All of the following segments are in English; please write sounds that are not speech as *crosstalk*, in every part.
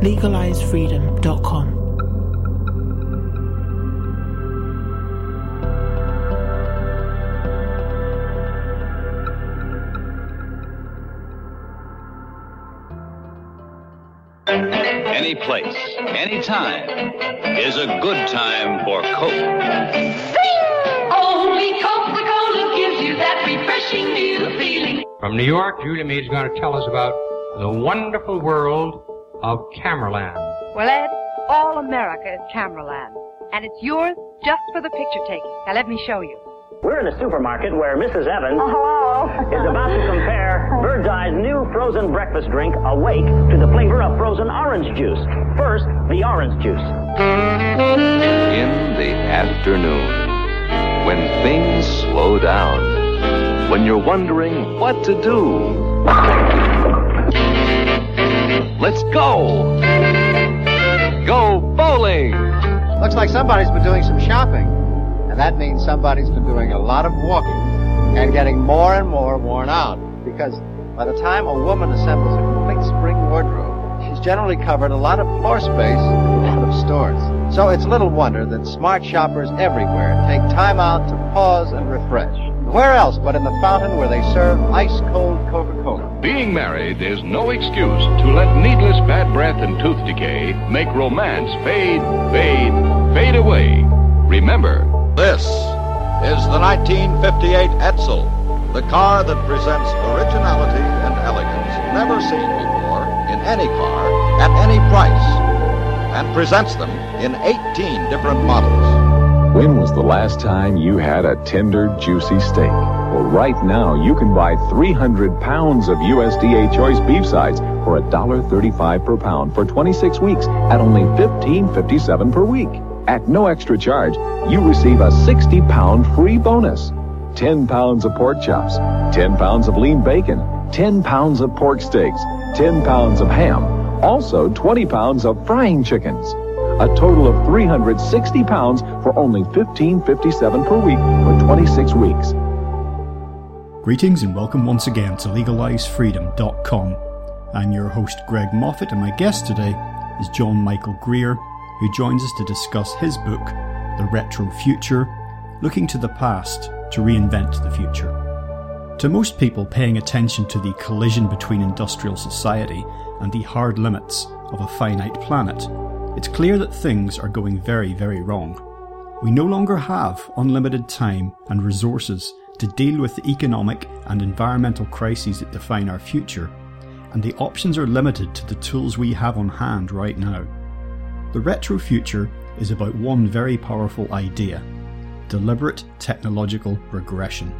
LegalizeFreedom.com. Any place, any time is a good time for Coke. Only Coca-Cola gives you that refreshing new feeling. From New York, Julia Meade is going to tell us about the wonderful world of Cameraland. Well, Ed, all America is Cameraland, and it's yours just for the picture taking. Now let me show you. We're in a supermarket where Mrs. Evans hello. is about to compare Bird's Eye's new frozen breakfast drink, Awake, to the flavor of frozen orange juice. First, the orange juice. In the afternoon, when things slow down, when you're wondering what to do, let's go! Go bowling! Looks like somebody's been doing some shopping. And that means somebody's been doing a lot of walking and getting more and more worn out. Because by the time a woman assembles a complete spring wardrobe, she's generally covered a lot of floor space in a lot of stores. So it's little wonder that smart shoppers everywhere take time out to pause and refresh. Where else but in the fountain where they serve ice cold Coca-Cola? Being married is no excuse to let needless bad breath and tooth decay make romance fade, fade, fade away. Remember, This is the 1958 Edsel, the car that presents originality and elegance never seen before in any car at any price, and presents them in 18 different models. When was the last time you had a tender, juicy steak? Well, right now you can buy 300 pounds of USDA choice beef sides for $1.35 per pound for 26 weeks at only $15.57 per week. At no extra charge, you receive a 60 pound free bonus. 10 pounds of pork chops, 10 pounds of lean bacon, 10 pounds of pork steaks, 10 pounds of ham, also 20 pounds of frying chickens. A total of 360 pounds for only $15.57 per week for 26 weeks. Greetings and welcome once again to LegalizeFreedom.com. I'm your host Greg Moffitt, and my guest today is John Michael Greer, who joins us to discuss his book, The Retro Future Looking to the Past to Reinvent the Future. To most people paying attention to the collision between industrial society and the hard limits of a finite planet, it's clear that things are going very, very wrong. We no longer have unlimited time and resources to deal with the economic and environmental crises that define our future, and the options are limited to the tools we have on hand right now. The retro future is about one very powerful idea deliberate technological regression.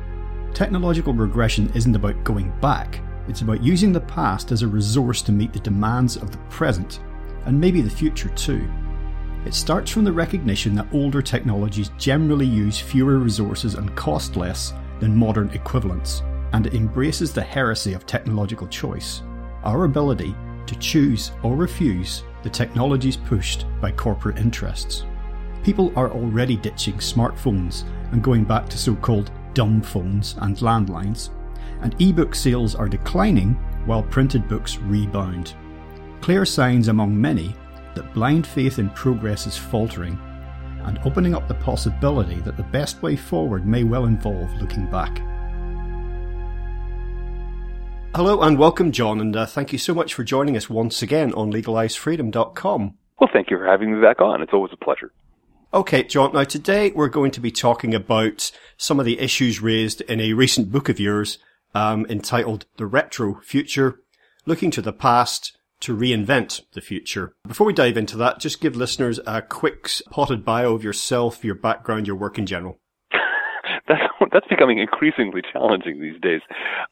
Technological regression isn't about going back, it's about using the past as a resource to meet the demands of the present, and maybe the future too. It starts from the recognition that older technologies generally use fewer resources and cost less than modern equivalents, and it embraces the heresy of technological choice. Our ability to choose or refuse the technologies pushed by corporate interests. People are already ditching smartphones and going back to so called dumb phones and landlines, and ebook sales are declining while printed books rebound. Clear signs among many that blind faith in progress is faltering and opening up the possibility that the best way forward may well involve looking back. Hello and welcome, John, and uh, thank you so much for joining us once again on LegalizeFreedom.com. Well, thank you for having me back on. It's always a pleasure. Okay, John, now today we're going to be talking about some of the issues raised in a recent book of yours um, entitled The Retro Future Looking to the Past to Reinvent the Future. Before we dive into that, just give listeners a quick potted bio of yourself, your background, your work in general. That's *laughs* that's becoming increasingly challenging these days.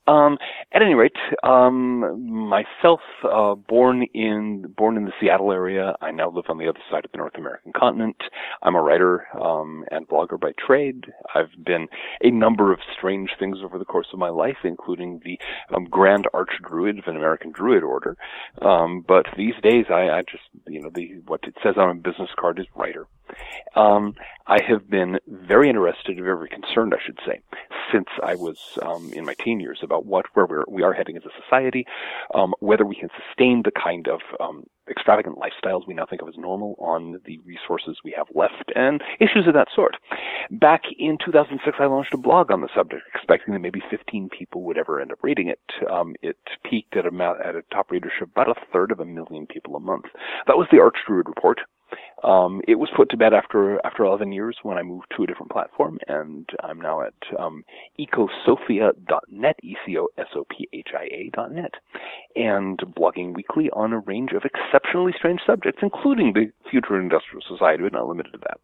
Um, at any rate, um, myself, uh, born in born in the Seattle area, I now live on the other side of the North American continent. I'm a writer um, and blogger by trade. I've been a number of strange things over the course of my life, including the um, Grand Arch Druid of an American Druid Order. Um, but these days, I, I just you know the what it says on a business card is writer. Um, I have been very interested, very concerned, I should say, since I was um, in my teen years about what where we're, we are heading as a society, um, whether we can sustain the kind of um, extravagant lifestyles we now think of as normal on the resources we have left, and issues of that sort. Back in 2006, I launched a blog on the subject, expecting that maybe 15 people would ever end up reading it. Um, it peaked at a, at a top readership of about a third of a million people a month. That was the Archdruid Report. Um, it was put to bed after after 11 years when I moved to a different platform, and I'm now at um, ecosophia.net, E-C-O-S-O-P-H-I-A.net, and blogging weekly on a range of exceptionally strange subjects, including the future industrial society, but not limited to that.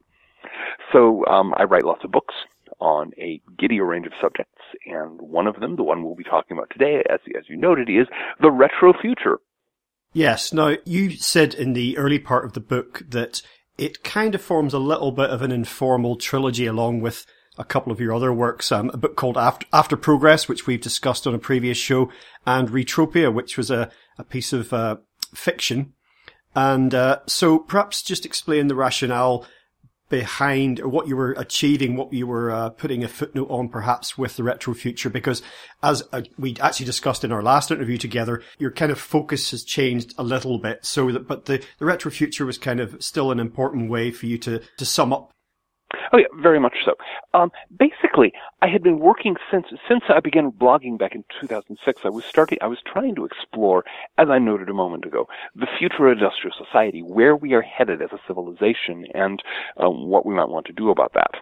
So um, I write lots of books on a giddy range of subjects, and one of them, the one we'll be talking about today, as as you noted, is the retro future Yes. Now, you said in the early part of the book that it kind of forms a little bit of an informal trilogy along with a couple of your other works, um, a book called After, After Progress, which we've discussed on a previous show, and Retrotopia, which was a, a piece of uh, fiction. And uh, so perhaps just explain the rationale behind what you were achieving, what you were uh, putting a footnote on perhaps with the retro future, because as uh, we actually discussed in our last interview together, your kind of focus has changed a little bit. So that, but the, the retro future was kind of still an important way for you to, to sum up Oh yeah, very much so. Um, basically, I had been working since since I began blogging back in 2006. I was starting. I was trying to explore, as I noted a moment ago, the future of industrial society, where we are headed as a civilization, and um, what we might want to do about that.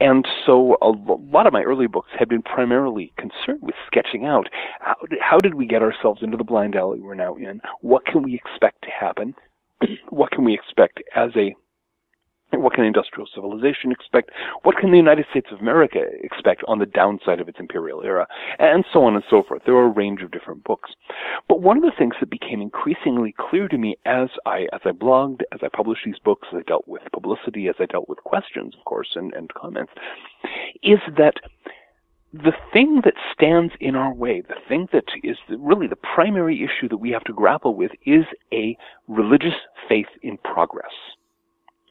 And so, a lot of my early books had been primarily concerned with sketching out how did, how did we get ourselves into the blind alley we're now in. What can we expect to happen? *clears throat* what can we expect as a what can industrial civilization expect? What can the United States of America expect on the downside of its imperial era? And so on and so forth. There are a range of different books. But one of the things that became increasingly clear to me as I, as I blogged, as I published these books, as I dealt with publicity, as I dealt with questions, of course, and, and comments, is that the thing that stands in our way, the thing that is really the primary issue that we have to grapple with is a religious faith in progress.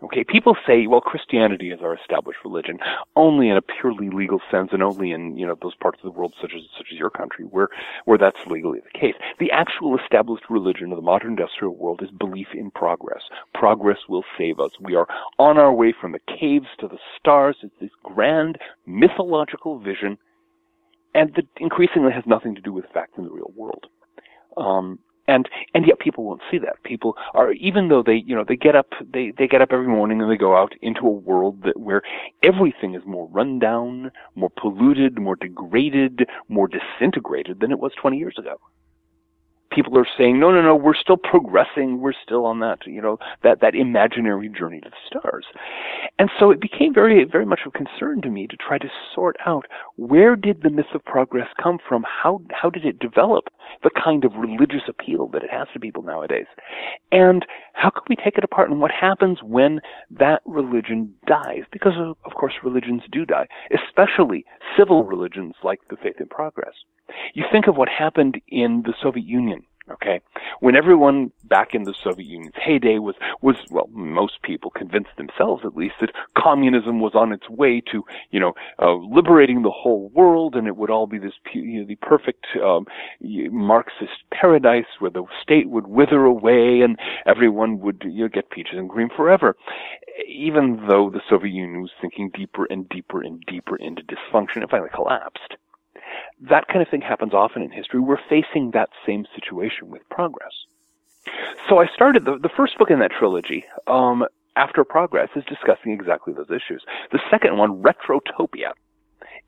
Okay, people say, well, Christianity is our established religion, only in a purely legal sense, and only in you know those parts of the world, such as such as your country, where where that's legally the case. The actual established religion of the modern industrial world is belief in progress. Progress will save us. We are on our way from the caves to the stars. It's this grand mythological vision, and that increasingly has nothing to do with facts in the real world. Um, and and yet people won't see that. People are even though they you know they get up they they get up every morning and they go out into a world that where everything is more run down more polluted more degraded more disintegrated than it was 20 years ago people are saying, no, no, no, we're still progressing. We're still on that, you know, that, that imaginary journey to the stars. And so it became very, very much of concern to me to try to sort out where did the myth of progress come from? How, how did it develop the kind of religious appeal that it has to people nowadays? And how can we take it apart and what happens when that religion dies? Because of, of course religions do die, especially civil religions like the faith in progress. You think of what happened in the Soviet Union, okay? When everyone back in the Soviet Union's heyday was, was, well, most people convinced themselves at least that communism was on its way to, you know, uh, liberating the whole world and it would all be this, you know, the perfect, um, Marxist paradise where the state would wither away and everyone would, you know, get peaches and cream forever. Even though the Soviet Union was sinking deeper and deeper and deeper into dysfunction, it finally collapsed that kind of thing happens often in history. We're facing that same situation with progress. So I started the, the first book in that trilogy, um, After Progress, is discussing exactly those issues. The second one, Retrotopia,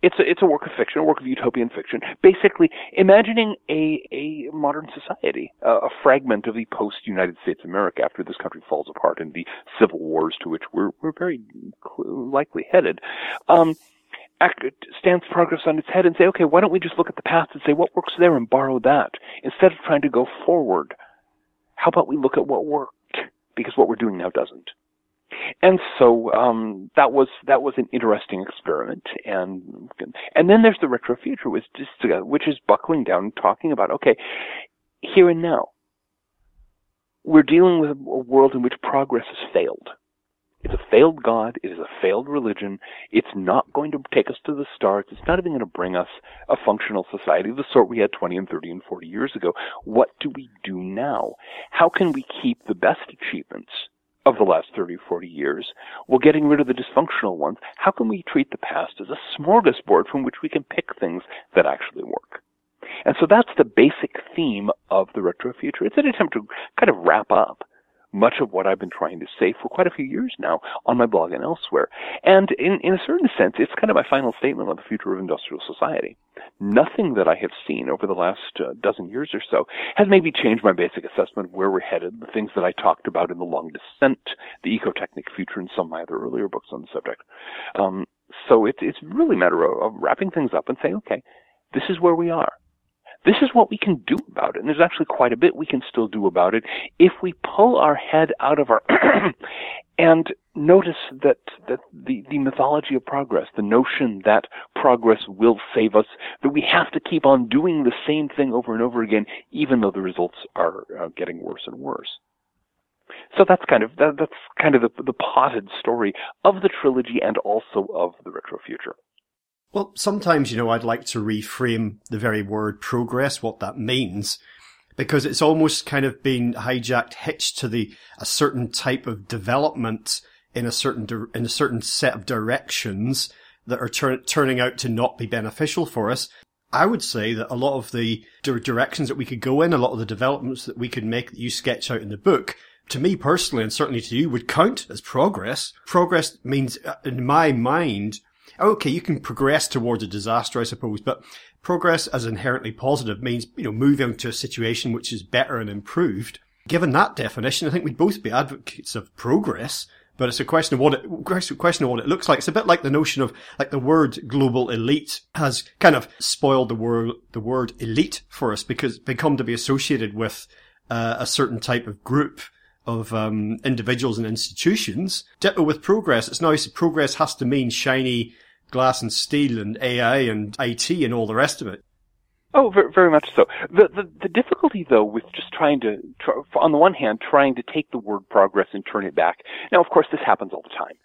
it's a, it's a work of fiction, a work of utopian fiction, basically imagining a, a modern society, uh, a fragment of the post-United States America after this country falls apart in the civil wars to which we're, we're very likely headed. Um, stands progress on its head and say, okay, why don't we just look at the past and say what works there and borrow that instead of trying to go forward? How about we look at what worked because what we're doing now doesn't. And so um, that was that was an interesting experiment, and and then there's the retro future, which is which is buckling down and talking about okay, here and now. We're dealing with a world in which progress has failed. It's a failed God. It is a failed religion. It's not going to take us to the stars. It's not even going to bring us a functional society of the sort we had 20 and 30 and 40 years ago. What do we do now? How can we keep the best achievements of the last 30 40 years while getting rid of the dysfunctional ones? How can we treat the past as a smorgasbord from which we can pick things that actually work? And so that's the basic theme of the retrofuture. It's an attempt to kind of wrap up much of what I've been trying to say for quite a few years now on my blog and elsewhere. And in, in a certain sense, it's kind of my final statement on the future of industrial society. Nothing that I have seen over the last uh, dozen years or so has maybe changed my basic assessment of where we're headed, the things that I talked about in The Long Descent, the ecotechnic future, and some of my other earlier books on the subject. Um, so it, it's really a matter of, of wrapping things up and saying, okay, this is where we are. This is what we can do about it. And there's actually quite a bit we can still do about it if we pull our head out of our *clears throat* and notice that, that the, the mythology of progress, the notion that progress will save us, that we have to keep on doing the same thing over and over again, even though the results are uh, getting worse and worse. So that's kind of that, that's kind of the, the potted story of the trilogy and also of the retro future. Well, sometimes, you know, I'd like to reframe the very word progress, what that means, because it's almost kind of been hijacked, hitched to the, a certain type of development in a certain, in a certain set of directions that are tur- turning out to not be beneficial for us. I would say that a lot of the directions that we could go in, a lot of the developments that we could make that you sketch out in the book, to me personally, and certainly to you, would count as progress. Progress means, uh, in my mind, okay, you can progress towards a disaster, I suppose, but progress as inherently positive means, you know, moving to a situation which is better and improved. Given that definition, I think we'd both be advocates of progress, but it's a question of what it, question of what it looks like. It's a bit like the notion of, like the word global elite has kind of spoiled the word, the word elite for us because it's become to be associated with uh, a certain type of group of um, individuals and institutions. Ditto with progress. It's now progress has to mean shiny glass and steel and AI and IT and all the rest of it. Oh, very, very much so. The, the, the difficulty though with just trying to, on the one hand, trying to take the word progress and turn it back. Now, of course, this happens all the time.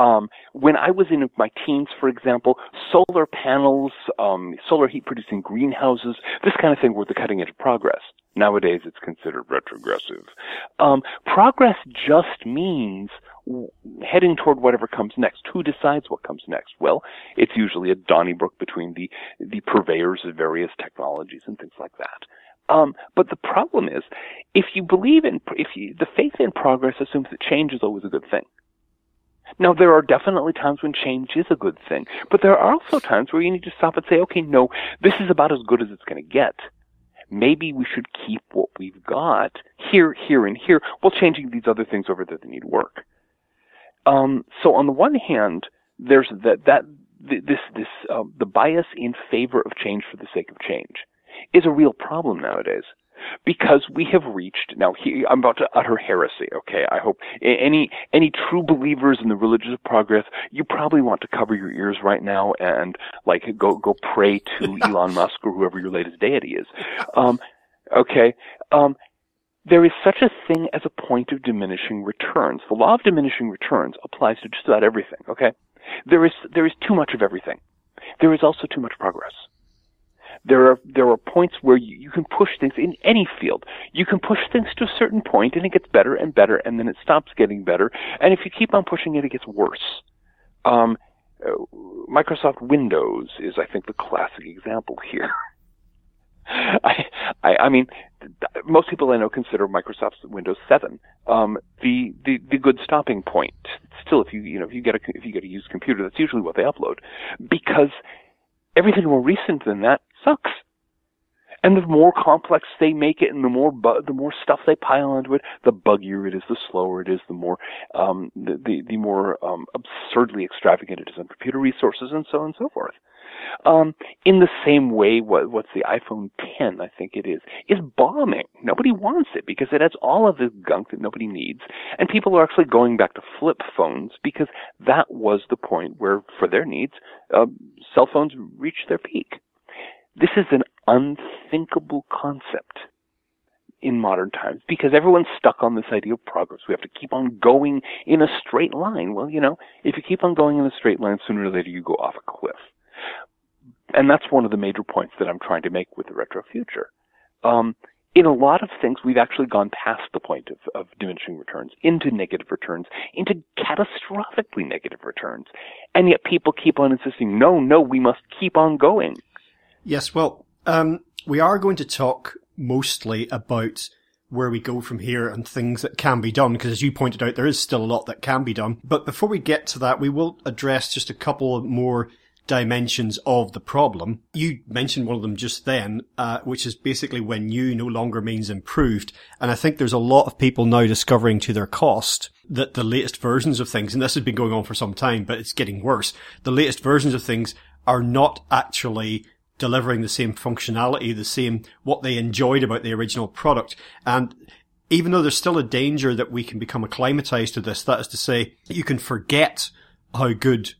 Um, when I was in my teens, for example, solar panels, um, solar heat producing greenhouses, this kind of thing were the cutting edge of progress. Nowadays, it's considered retrogressive. Um, progress just means heading toward whatever comes next. Who decides what comes next? Well, it's usually a Donnybrook between the the purveyors of various technologies and things like that. Um, but the problem is, if you believe in, if you, the faith in progress assumes that change is always a good thing. Now, there are definitely times when change is a good thing, but there are also times where you need to stop and say, okay, no, this is about as good as it's going to get. Maybe we should keep what we've got here, here, and here, while changing these other things over there that need work. Um, so on the one hand, there's that that this this uh, the bias in favor of change for the sake of change is a real problem nowadays because we have reached now he, I'm about to utter heresy okay I hope any any true believers in the religion of progress you probably want to cover your ears right now and like go go pray to *laughs* Elon Musk or whoever your latest deity is um okay um there is such a thing as a point of diminishing returns. The law of diminishing returns applies to just about everything, okay? There is, there is too much of everything. There is also too much progress. There are, there are points where you, you can push things in any field. You can push things to a certain point and it gets better and better and then it stops getting better. And if you keep on pushing it, it gets worse. Um, uh, Microsoft Windows is, I think, the classic example here. *laughs* I, I, I mean, most people I know consider Microsoft's Windows 7 um, the, the the good stopping point. Still, if you you know if you get a if you get a used computer, that's usually what they upload, because everything more recent than that sucks. And the more complex they make it, and the more bu- the more stuff they pile onto it, the buggier it is, the slower it is, the more um, the, the the more um, absurdly extravagant it is on computer resources, and so on and so forth. Um, in the same way, what, what's the iPhone 10, I think it is, is bombing. Nobody wants it because it has all of this gunk that nobody needs. And people are actually going back to flip phones because that was the point where, for their needs, uh, cell phones reached their peak. This is an unthinkable concept in modern times because everyone's stuck on this idea of progress. We have to keep on going in a straight line. Well, you know, if you keep on going in a straight line, sooner or later you go off a cliff. And that's one of the major points that I'm trying to make with the retro future. Um, in a lot of things, we've actually gone past the point of, of diminishing returns into negative returns, into catastrophically negative returns. And yet people keep on insisting, no, no, we must keep on going. Yes, well, um, we are going to talk mostly about where we go from here and things that can be done, because as you pointed out, there is still a lot that can be done. But before we get to that, we will address just a couple more dimensions of the problem. You mentioned one of them just then, uh, which is basically when new no longer means improved. And I think there's a lot of people now discovering to their cost that the latest versions of things, and this has been going on for some time, but it's getting worse. The latest versions of things are not actually delivering the same functionality, the same, what they enjoyed about the original product. And even though there's still a danger that we can become acclimatized to this, that is to say, you can forget how good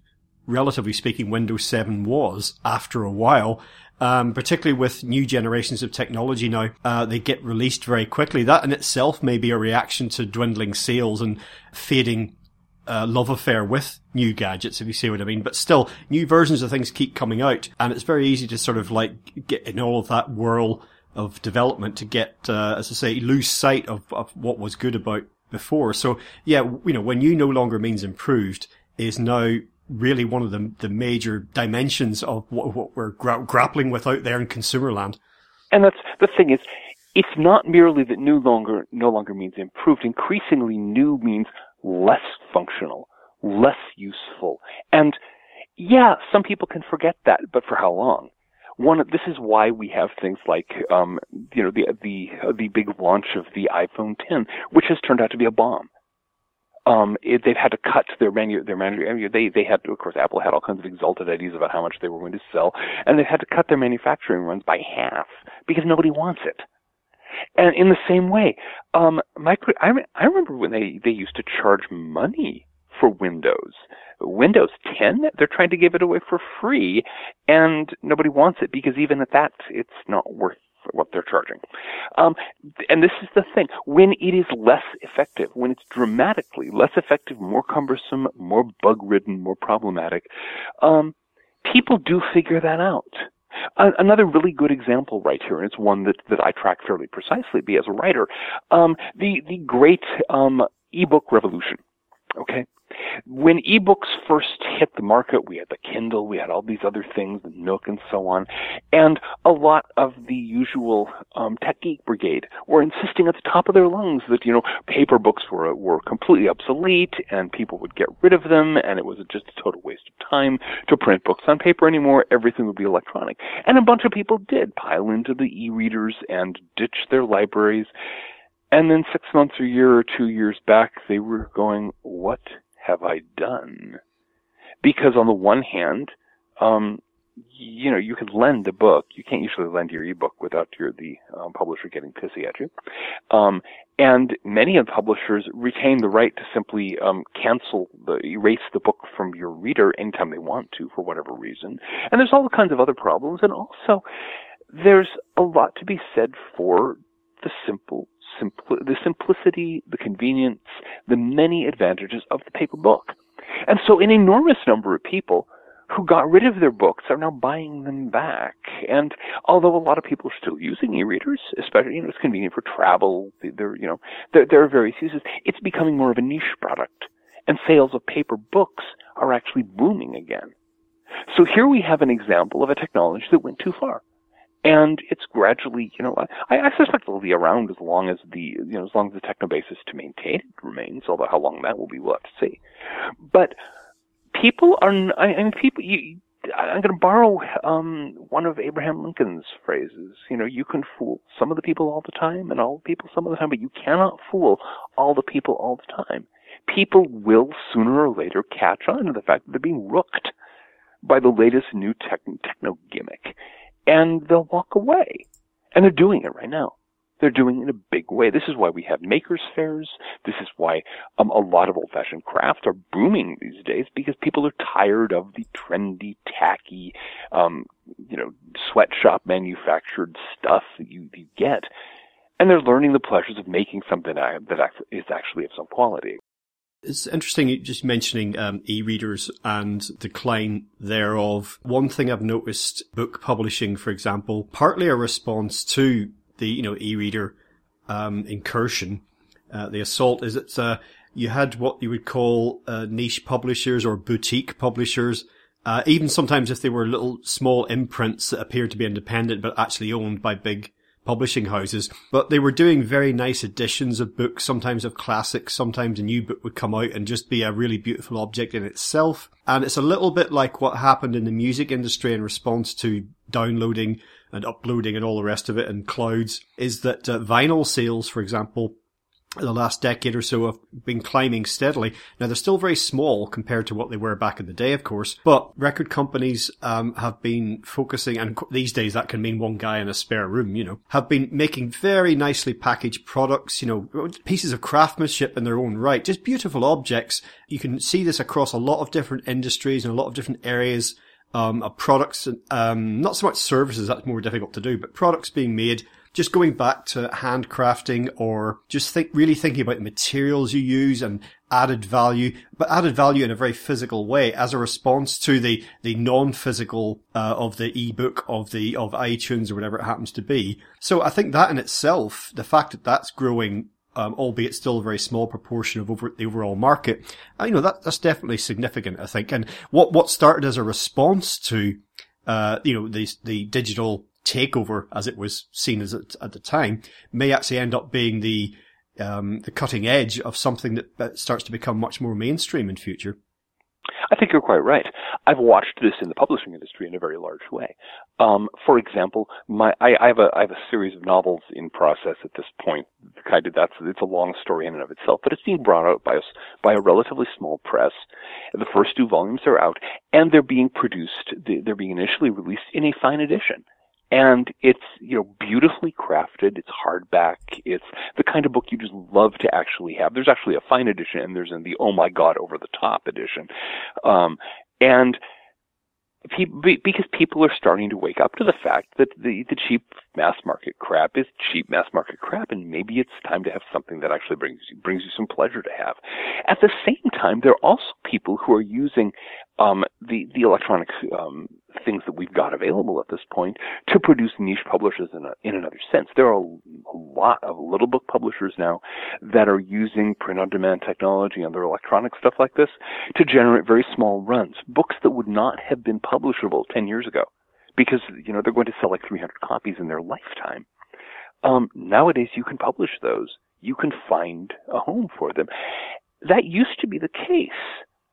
relatively speaking, Windows 7 was after a while. Um, particularly with new generations of technology now, uh, they get released very quickly. That in itself may be a reaction to dwindling sales and fading uh, love affair with new gadgets, if you see what I mean. But still, new versions of things keep coming out, and it's very easy to sort of like get in all of that whirl of development to get, uh, as I say, lose sight of, of what was good about before. So yeah, you know, when new no longer means improved is now really one of the, the major dimensions of what, what we're gra- grappling with out there in consumer land. And that's the thing is, it's not merely that new longer no longer means improved. Increasingly, new means less functional, less useful, and yeah, some people can forget that, but for how long? One, this is why we have things like, um, you know, the the the big launch of the iPhone 10, which has turned out to be a bomb um, it, they've had to cut their menu, their manu- they they had to, of course, Apple had all kinds of exalted ideas about how much they were going to sell, and they've had to cut their manufacturing runs by half because nobody wants it. And in the same way, um, I, I remember when they they used to charge money for Windows. Windows 10, they're trying to give it away for free, and nobody wants it because even at that, it's not worth what they're charging. Um, and this is the thing. When it is less effective, when it's dramatically less effective, more cumbersome, more bug ridden, more problematic, um, people do figure that out. Another really good example right here, and it's one that, that I track fairly precisely, be as a writer, um, the, the great um, ebook revolution. Okay? when ebooks first hit the market, we had the Kindle, we had all these other things, the Nook and so on, and a lot of the usual um, tech geek brigade were insisting at the top of their lungs that you know paper books were were completely obsolete and people would get rid of them, and it was just a total waste of time to print books on paper anymore. Everything would be electronic, and a bunch of people did pile into the e-readers and ditch their libraries. And then six months or a year or two years back, they were going, what have I done? Because on the one hand, um, you know, you can lend a book. You can't usually lend your ebook without your the um, publisher getting pissy at you. Um, and many of the publishers retain the right to simply um, cancel the erase the book from your reader anytime they want to for whatever reason. And there's all kinds of other problems. And also, there's a lot to be said for the simple simpl- the simplicity, the convenience, the many advantages of the paper book. And so an enormous number of people who got rid of their books are now buying them back. And although a lot of people are still using e-readers, especially, you know, it's convenient for travel, there, you know, there, there are various uses, it's becoming more of a niche product. And sales of paper books are actually booming again. So here we have an example of a technology that went too far and it's gradually, you know, I, I suspect it'll be around as long as the, you know, as long as the techno basis to maintain it remains. Although how long that will be, we'll have to see. But people are, I, I mean, people, you, I'm going to borrow um, one of Abraham Lincoln's phrases. You know, you can fool some of the people all the time, and all the people some of the time, but you cannot fool all the people all the time. People will sooner or later catch on to the fact that they're being rooked by the latest new tech- techno gimmick, and they'll walk away. And they're doing it right now. They're doing it in a big way. This is why we have makers fairs. This is why um, a lot of old-fashioned crafts are booming these days because people are tired of the trendy, tacky, um, you know, sweatshop manufactured stuff that you, you get, and they're learning the pleasures of making something that is actually of some quality. It's interesting just mentioning um, e-readers and decline thereof. One thing I've noticed book publishing, for example, partly a response to the you know e-reader um, incursion, uh, the assault is it's uh, you had what you would call uh, niche publishers or boutique publishers. Uh, even sometimes if they were little small imprints that appeared to be independent but actually owned by big publishing houses, but they were doing very nice editions of books, sometimes of classics, sometimes a new book would come out and just be a really beautiful object in itself. And it's a little bit like what happened in the music industry in response to downloading and uploading and all the rest of it and clouds is that uh, vinyl sales, for example, the last decade or so have been climbing steadily. Now they're still very small compared to what they were back in the day, of course, but record companies um, have been focusing, and these days that can mean one guy in a spare room, you know, have been making very nicely packaged products, you know, pieces of craftsmanship in their own right, just beautiful objects. You can see this across a lot of different industries and a lot of different areas um, of products, um, not so much services, that's more difficult to do, but products being made, just going back to handcrafting or just think, really thinking about the materials you use and added value, but added value in a very physical way as a response to the, the non-physical, uh, of the ebook, of the, of iTunes or whatever it happens to be. So I think that in itself, the fact that that's growing um, albeit still a very small proportion of over the overall market. Uh, you know, that, that's definitely significant, I think. And what, what started as a response to, uh, you know, the, the digital takeover as it was seen as it, at the time may actually end up being the, um, the cutting edge of something that, that starts to become much more mainstream in future. I think you're quite right. I've watched this in the publishing industry in a very large way. Um, for example, my I, I, have a I have a series of novels in process at this point. Kind of that's it's a long story in and of itself, but it's being brought out by us by a relatively small press. The first two volumes are out, and they're being produced. They're being initially released in a fine edition and it's you know beautifully crafted. It's hardback. It's the kind of book you just love to actually have. There's actually a fine edition and there's in the oh my god over the top edition. Um, and because people are starting to wake up to the fact that the, the cheap mass market crap is cheap mass market crap, and maybe it's time to have something that actually brings you brings you some pleasure to have. At the same time, there are also people who are using um, the the electronic um, things that we've got available at this point to produce niche publishers in a, in another sense. There are a lot of little book publishers now that are using print on demand technology and their electronic stuff like this to generate very small runs, books that would not have been publishable 10 years ago because you know they're going to sell like 300 copies in their lifetime. Um, nowadays, you can publish those. You can find a home for them. That used to be the case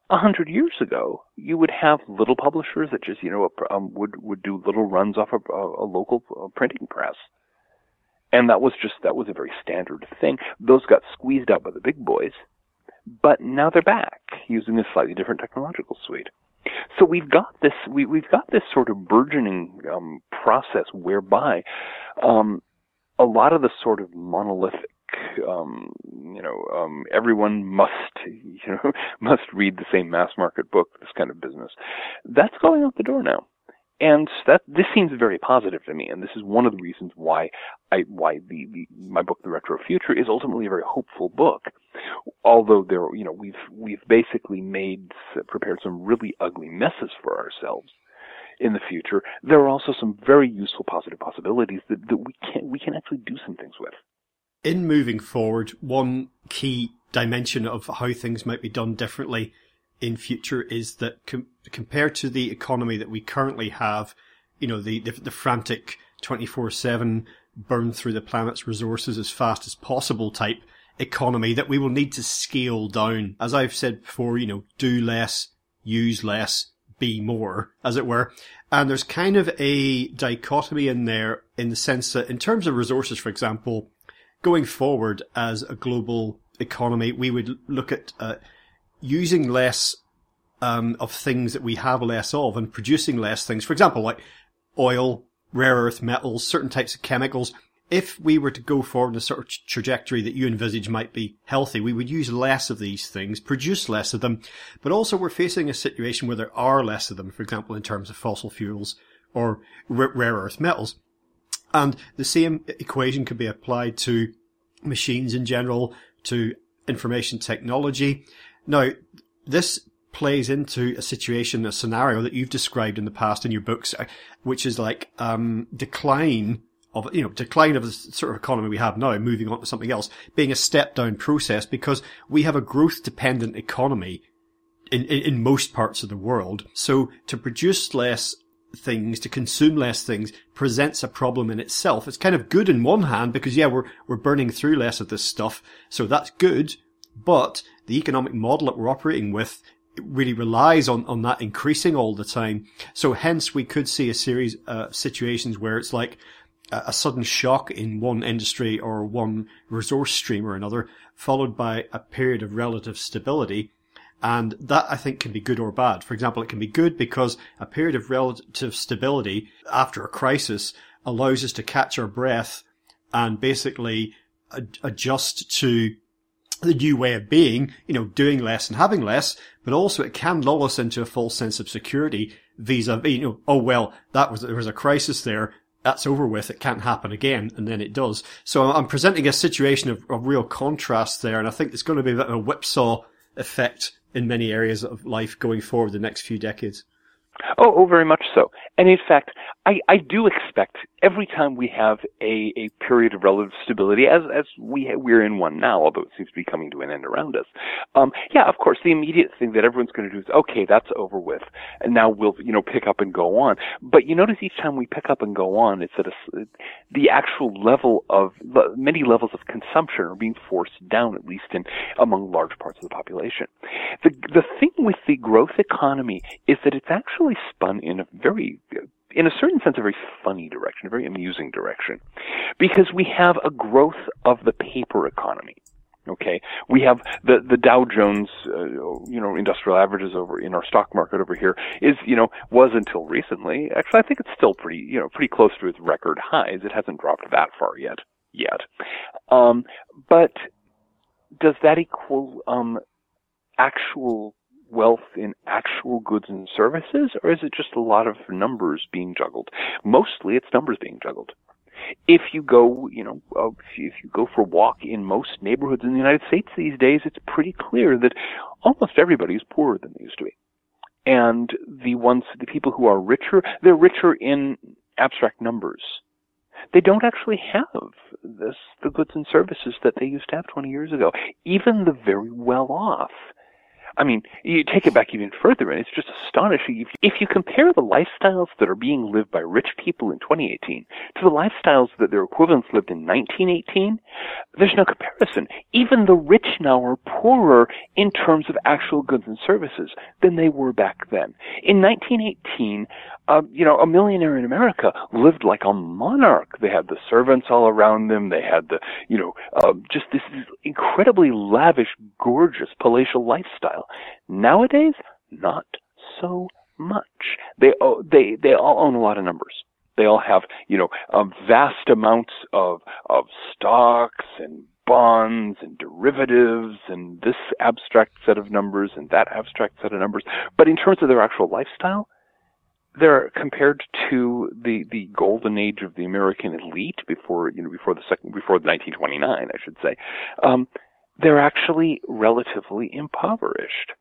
a hundred years ago, you would have little publishers that just, you know, um, would would do little runs off a, a, a local uh, printing press, and that was just that was a very standard thing. Those got squeezed out by the big boys, but now they're back using a slightly different technological suite. So we've got this we we've got this sort of burgeoning um, process whereby um, a lot of the sort of monolithic um, you know, um, everyone must, *laughs* you know, must read the same mass market book, this kind of business. That's going out the door now. And that, this seems very positive to me, and this is one of the reasons why I, why the, the, my book, The Retro Future, is ultimately a very hopeful book. Although there, you know, we've, we've basically made, prepared some really ugly messes for ourselves in the future, there are also some very useful positive possibilities that, that we can we can actually do some things with in moving forward, one key dimension of how things might be done differently in future is that com- compared to the economy that we currently have, you know, the, the, the frantic 24-7 burn through the planet's resources as fast as possible type economy that we will need to scale down. As I've said before, you know, do less, use less, be more, as it were. And there's kind of a dichotomy in there in the sense that in terms of resources, for example, going forward as a global economy, we would look at uh, using less um, of things that we have less of and producing less things. For example, like oil, rare earth metals, certain types of chemicals. If we were to go forward in a sort of trajectory that you envisage might be healthy, we would use less of these things, produce less of them, but also we're facing a situation where there are less of them, for example, in terms of fossil fuels or r- rare earth metals. And the same equation could be applied to machines in general, to information technology. Now, this plays into a situation, a scenario that you've described in the past in your books, uh, which is like um, decline of you know decline of the sort of economy we have now, moving on to something else, being a step down process because we have a growth dependent economy in, in, in most parts of the world. So to produce less things, to consume less things, presents a problem in itself. It's kind of good in one hand because yeah, we're we're burning through less of this stuff, so that's good. But the economic model that we're operating with really relies on, on that increasing all the time. So hence we could see a series of uh, situations where it's like a, a sudden shock in one industry or one resource stream or another, followed by a period of relative stability. And that I think can be good or bad. For example, it can be good because a period of relative stability after a crisis allows us to catch our breath and basically adjust to the new way of being, you know, doing less and having less, but also it can lull us into a false sense of security vis-a-vis, you know, oh well, that was, there was a crisis there, that's over with, it can't happen again, and then it does. So I'm presenting a situation of, of real contrast there, and I think it's going to be a a whipsaw effect in many areas of life going forward the next few decades. Oh, oh, very much so. And in fact, I, I do expect every time we have a, a period of relative stability, as as we we're in one now, although it seems to be coming to an end around us. Um, yeah, of course, the immediate thing that everyone's going to do is, okay, that's over with, and now we'll you know pick up and go on. But you notice each time we pick up and go on, it's at a, the actual level of many levels of consumption are being forced down, at least in among large parts of the population. The the thing with the growth economy is that it's actually spun in a very in a certain sense, a very funny direction, a very amusing direction, because we have a growth of the paper economy. Okay, we have the the Dow Jones, uh, you know, industrial averages over in our stock market over here is, you know, was until recently. Actually, I think it's still pretty, you know, pretty close to its record highs. It hasn't dropped that far yet, yet. Um, but does that equal um, actual wealth in actual goods and services, or is it just a lot of numbers being juggled? Mostly it's numbers being juggled. If you go, you know, uh, if you go for a walk in most neighborhoods in the United States these days, it's pretty clear that almost everybody is poorer than they used to be. And the ones, the people who are richer, they're richer in abstract numbers. They don't actually have this, the goods and services that they used to have 20 years ago. Even the very well off I mean, you take it back even further, and it's just astonishing. If, you compare the lifestyles that are being lived by rich people in 2018 to the lifestyles that their equivalents lived in 1918, there's no comparison. Even the rich now are poorer in terms of actual goods and services than they were back then. In 1918, uh, you know, a millionaire in America lived like a monarch. They had the servants all around them. They had the, you know, uh, just this incredibly lavish, gorgeous palatial lifestyle. Nowadays, not so much. They oh, they they all own a lot of numbers. They all have you know um, vast amounts of of stocks and bonds and derivatives and this abstract set of numbers and that abstract set of numbers. But in terms of their actual lifestyle, they're compared to the the golden age of the American elite before you know before the second before the 1929 I should say. Um, they're actually relatively impoverished.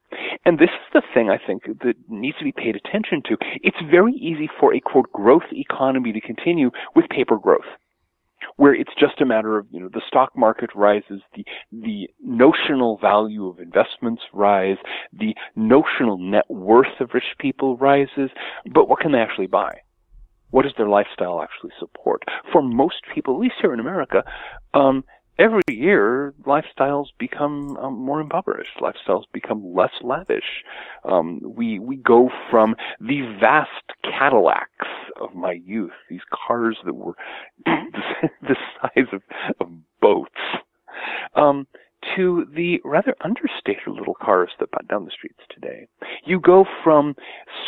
And this is the thing I think that needs to be paid attention to. It's very easy for a quote growth economy to continue with paper growth. Where it's just a matter of, you know, the stock market rises, the, the notional value of investments rise, the notional net worth of rich people rises, but what can they actually buy? What does their lifestyle actually support? For most people, at least here in America, um, every year lifestyles become um, more impoverished. Lifestyles become less lavish. Um, we we go from the vast Cadillacs of my youth, these cars that were *laughs* *laughs* the size of, of boats, um, to the rather understated little cars that butt down the streets today. You go from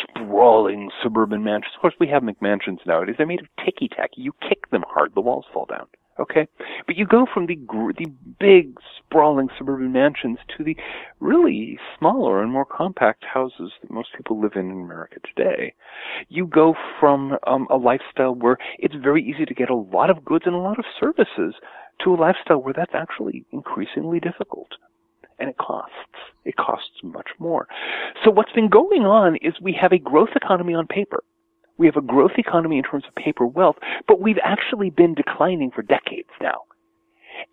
sprawling suburban mansions. Of course, we have McMansions nowadays. They're made of ticky tacky. You kick them hard, the walls fall down. Okay, but you go from the gr- the big sprawling suburban mansions to the really smaller and more compact houses that most people live in in America today. You go from um, a lifestyle where it's very easy to get a lot of goods and a lot of services to a lifestyle where that's actually increasingly difficult. And it costs. It costs much more. So what's been going on is we have a growth economy on paper. We have a growth economy in terms of paper wealth, but we've actually been declining for decades now.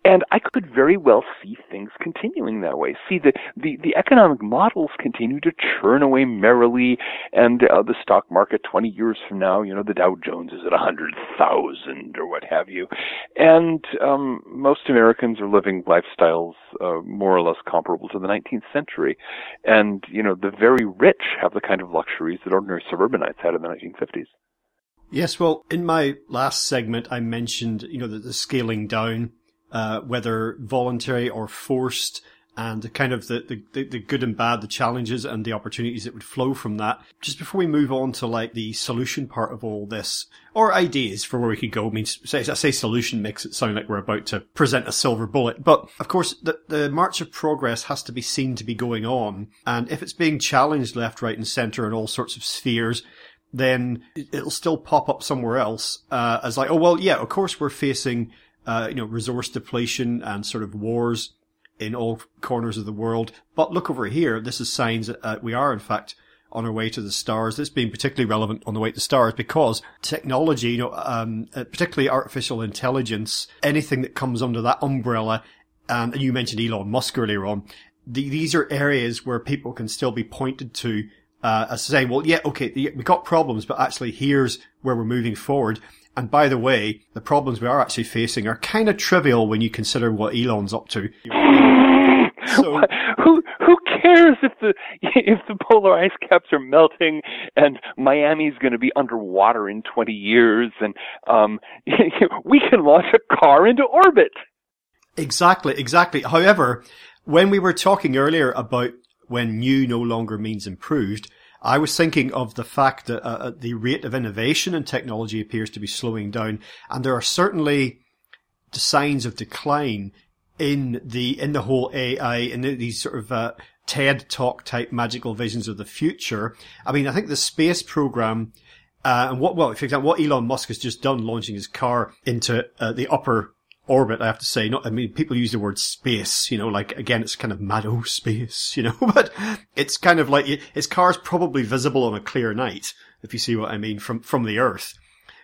And I could very well see things continuing that way. See the, the, the economic models continue to churn away merrily, and uh, the stock market 20 years from now, you know, the Dow Jones is at 100,000 or what have you. And um, most Americans are living lifestyles uh, more or less comparable to the 19th century. And, you know, the very rich have the kind of luxuries that ordinary suburbanites had in the 1950s. Yes, well, in my last segment, I mentioned, you know, the, the scaling down uh, whether voluntary or forced, and kind of the, the, the good and bad, the challenges and the opportunities that would flow from that. Just before we move on to like the solution part of all this, or ideas for where we could go, I mean, say, I say solution makes it sound like we're about to present a silver bullet, but of course the, the march of progress has to be seen to be going on, and if it's being challenged left, right and centre in all sorts of spheres, then it'll still pop up somewhere else, uh, as like, oh well, yeah, of course we're facing uh, you know, resource depletion and sort of wars in all corners of the world. But look over here. This is signs that uh, we are, in fact, on our way to the stars. This being particularly relevant on the way to the stars because technology, you know, um, uh, particularly artificial intelligence, anything that comes under that umbrella, um, and you mentioned Elon Musk earlier on, the, these are areas where people can still be pointed to uh, as saying, well, yeah, okay, we got problems, but actually here's where we're moving forward. And by the way, the problems we are actually facing are kind of trivial when you consider what Elon's up to. *laughs* So, who who cares if the *laughs* if the polar ice caps are melting and Miami's going to be underwater in 20 years and um *laughs* we can launch a car into orbit. Exactly, exactly. However, when we were talking earlier about when new no longer means improved, I was thinking of the fact that uh, uh, the rate of innovation in technology appears to be slowing down, and there are certainly signs of decline in the in the whole AI in the, these sort of uh, TED talk type magical visions of the future. I mean, I think the space program. Uh, and what, well, for example, what Elon Musk has just done, launching his car into uh, the upper orbit, I have to say. Not, I mean, people use the word space, you know, like, again, it's kind of mad, oh, space, *laughs* you know, but it's kind of like, his car's probably visible on a clear night, if you see what I mean, from, from the Earth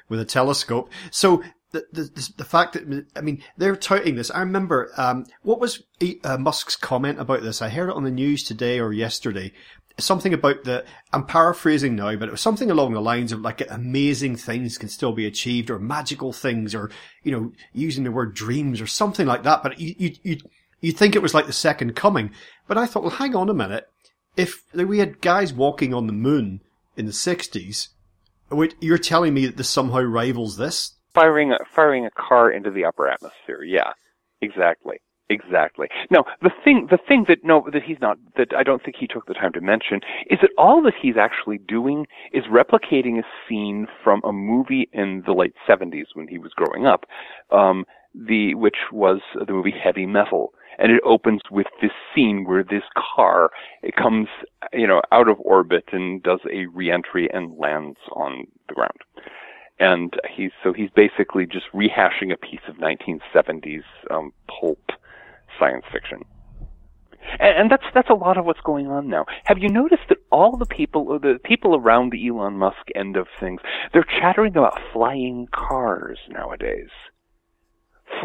with a telescope. So, the, the, the fact that, I mean, they're touting this. I remember, um, what was uh, Musk's comment about this? I heard it on the news today or yesterday something about the, I'm paraphrasing now, but it was something along the lines of like amazing things can still be achieved or magical things or, you know, using the word dreams or something like that. But you, you, you, think it was like the second coming. But I thought, well, hang on a minute. If we had guys walking on the moon in the 60s, you're telling me that this somehow rivals this? Firing, firing a car into the upper atmosphere. Yeah, exactly. Exactly. Now, the thing, the thing that no, that he's not, that I don't think he took the time to mention is that all that he's actually doing is replicating a scene from a movie in the late '70s when he was growing up, um, the which was the movie Heavy Metal, and it opens with this scene where this car it comes, you know, out of orbit and does a reentry and lands on the ground. And he's so he's basically just rehashing a piece of 1970s um, pulp science fiction. And, that's that's a lot of what's going on now. Have you noticed that all the people, the people around the Elon Musk end of things, they're chattering about flying cars nowadays.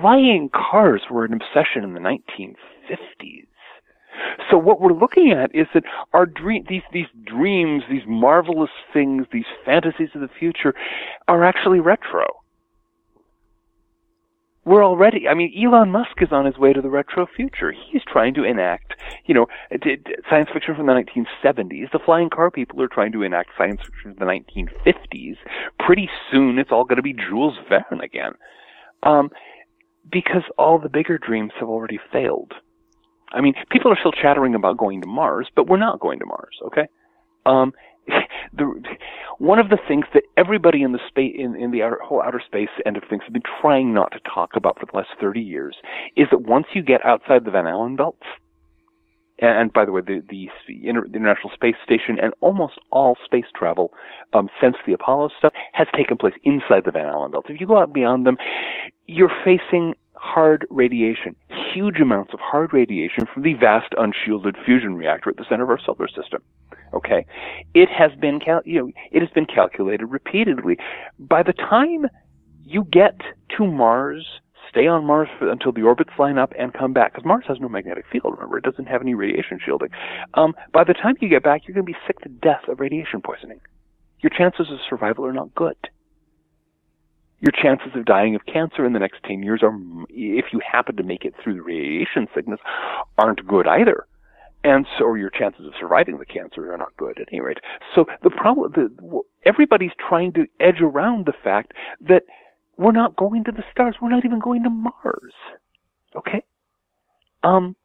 Flying cars were an obsession in the 1950s. So what we're looking at is that our dream, these these dreams, these marvelous things, these fantasies of the future, are actually retro we're already, I mean, Elon Musk is on his way to the retro future. He's trying to enact, you know, science fiction from the 1970s. The flying car people are trying to enact science fiction from the 1950s. Pretty soon it's all going to be Jules Verne again. Um, because all the bigger dreams have already failed. I mean, people are still chattering about going to Mars, but we're not going to Mars, okay? Um, *laughs* the, one of the things that everybody in the space in, in the outer, whole outer space end of things have been trying not to talk about for the last 30 years is that once you get outside the Van Allen belts, and, by the way, the, the, the, International Space Station and almost all space travel um, since the Apollo stuff has taken place inside the Van Allen belts. If you go out beyond them, you're facing hard radiation, huge amounts of hard radiation from the vast unshielded fusion reactor at the center of our solar system. Okay, it has been cal- you know it has been calculated repeatedly. By the time you get to Mars, stay on Mars for, until the orbits line up and come back, because Mars has no magnetic field. Remember, it doesn't have any radiation shielding. Um, by the time you get back, you're going to be sick to death of radiation poisoning. Your chances of survival are not good your chances of dying of cancer in the next 10 years are, if you happen to make it through the radiation sickness, aren't good either. And so your chances of surviving the cancer are not good at any rate. So the problem, the, everybody's trying to edge around the fact that we're not going to the stars. We're not even going to Mars. Okay? Um,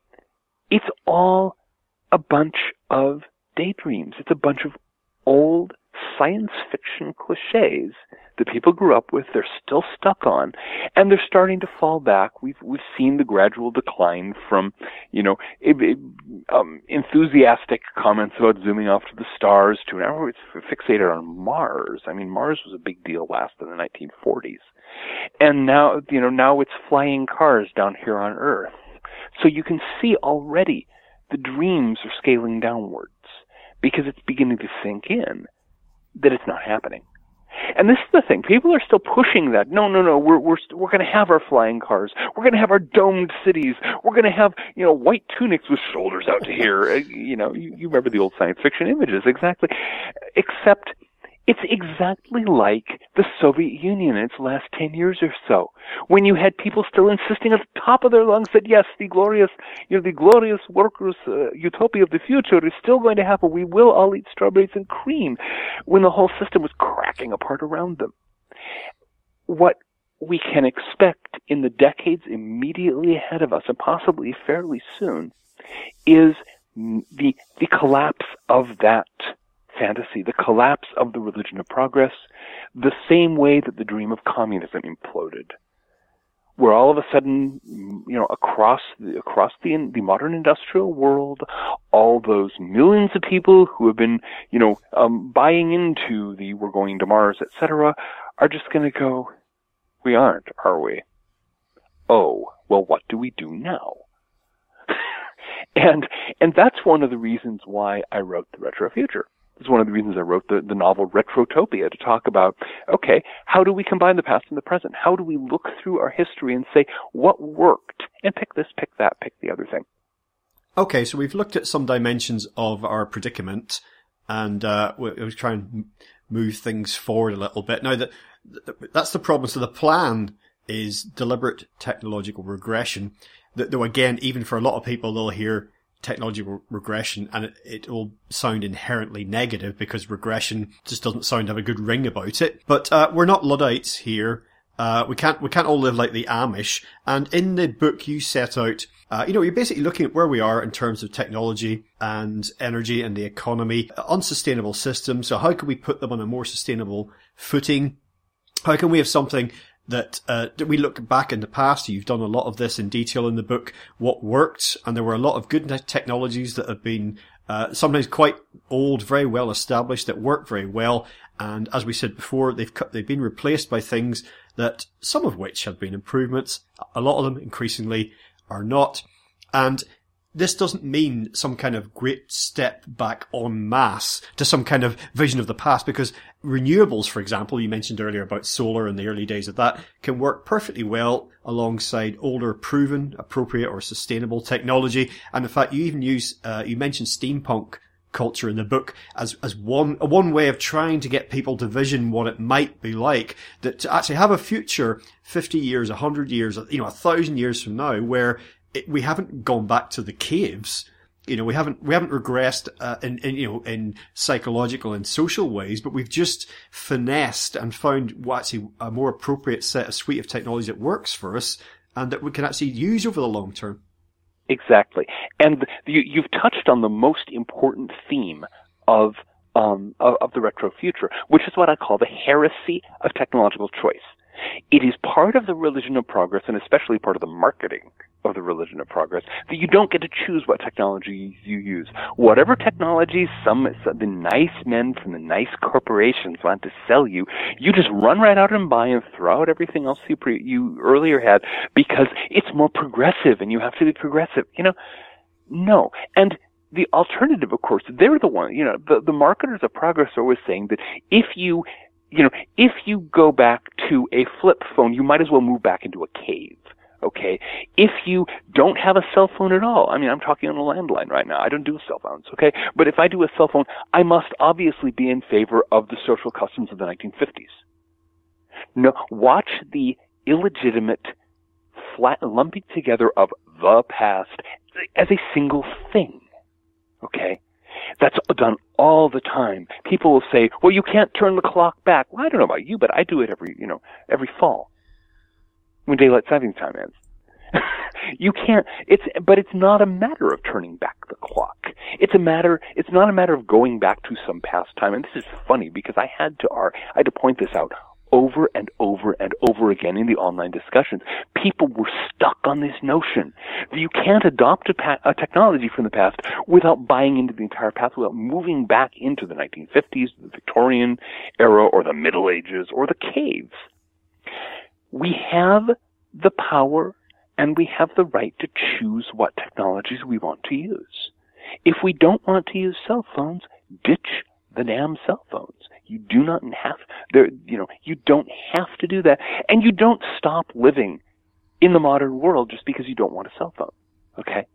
it's all a bunch of daydreams. It's a bunch of old science fiction cliches that people grew up with, they're still stuck on, and they're starting to fall back. We've we've seen the gradual decline from, you know, it, it, um, enthusiastic comments about zooming off to the stars to now we're fixated on Mars. I mean, Mars was a big deal last in the 1940s, and now you know now it's flying cars down here on Earth. So you can see already the dreams are scaling downwards because it's beginning to sink in that it's not happening. And this is the thing. People are still pushing that. No, no, no. We're we're we're going to have our flying cars. We're going to have our domed cities. We're going to have you know white tunics with shoulders out to here. *laughs* Uh, you know, you, you remember the old science fiction images exactly. Except it's exactly like the Soviet Union in its last 10 years or so, when you had people still insisting at the top of their lungs that yes, the glorious, you know, the glorious workers' uh, utopia of the future is still going to happen. We will all eat strawberries and cream, when the whole system was cracking apart around them. What we can expect in the decades immediately ahead of us, and possibly fairly soon, is the the collapse of that fantasy, the collapse of the religion of progress, the same way that the dream of communism imploded. Where all of a sudden, you know, across the, across the the modern industrial world, all those millions of people who have been, you know, um, buying into the "we're going to Mars," etc., are just going to go, "We aren't, are we?" Oh, well, what do we do now? *laughs* and and that's one of the reasons why I wrote the Retro Future is one of the reasons I wrote the, the novel Retrotopia to talk about, okay, how do we combine the past and the present? How do we look through our history and say what worked and pick this, pick that, pick the other thing? Okay, so we've looked at some dimensions of our predicament and uh, we are trying to move things forward a little bit. Now that that's the problem. So the plan is deliberate technological regression. That though again, even for a lot of people, they'll hear technology re- regression and it, it will sound inherently negative because regression just doesn't sound have a good ring about it. But, uh, we're not Luddites here. Uh, we can't, we can't all live like the Amish. And in the book you set out, uh, you know, you're basically looking at where we are in terms of technology and energy and the economy, unsustainable systems. So how can we put them on a more sustainable footing? How can we have something that uh, we look back in the past. You've done a lot of this in detail in the book. What worked, and there were a lot of good technologies that have been uh, sometimes quite old, very well established that work very well. And as we said before, they've they've been replaced by things that some of which have been improvements. A lot of them increasingly are not. And this doesn't mean some kind of great step back en masse to some kind of vision of the past because renewables, for example, you mentioned earlier about solar in the early days of that can work perfectly well alongside older proven, appropriate or sustainable technology. And in fact, you even use, uh, you mentioned steampunk culture in the book as as one one way of trying to get people to vision what it might be like that to actually have a future 50 years 100 years you know a thousand years from now where it, we haven't gone back to the caves you know we haven't we haven't regressed uh, in, in you know in psychological and social ways but we've just finessed and found what's a more appropriate set of suite of technology that works for us and that we can actually use over the long term Exactly. And you, you've touched on the most important theme of, um, of the retro future, which is what I call the heresy of technological choice. It is part of the religion of progress and especially part of the marketing of the religion of progress that you don't get to choose what technologies you use. Whatever technologies some, the nice men from the nice corporations want to sell you, you just run right out and buy and throw out everything else you pre, you earlier had because it's more progressive and you have to be progressive. You know, no. And the alternative, of course, they're the one, you know, the, the marketers of progress are always saying that if you you know, if you go back to a flip phone, you might as well move back into a cave. Okay. If you don't have a cell phone at all, I mean, I'm talking on a landline right now. I don't do cell phones. Okay. But if I do a cell phone, I must obviously be in favor of the social customs of the 1950s. No, watch the illegitimate flat lumping together of the past as a single thing. Okay. That's done all the time. People will say, "Well, you can't turn the clock back." Well, I don't know about you, but I do it every, you know, every fall when daylight savings time ends. *laughs* you can't it's but it's not a matter of turning back the clock it's a matter it's not a matter of going back to some past time and this is funny because i had to i had to point this out over and over and over again in the online discussions. People were stuck on this notion that you can't adopt a, pa- a, technology from the past without buying into the entire past without moving back into the 1950s, the Victorian era, or the Middle Ages, or the caves. We have the power and we have the right to choose what technologies we want to use. If we don't want to use cell phones, ditch the damn cell phones. You do not have there, you know, you don't have to do that, and you don't stop living in the modern world just because you don't want a cell phone. Okay,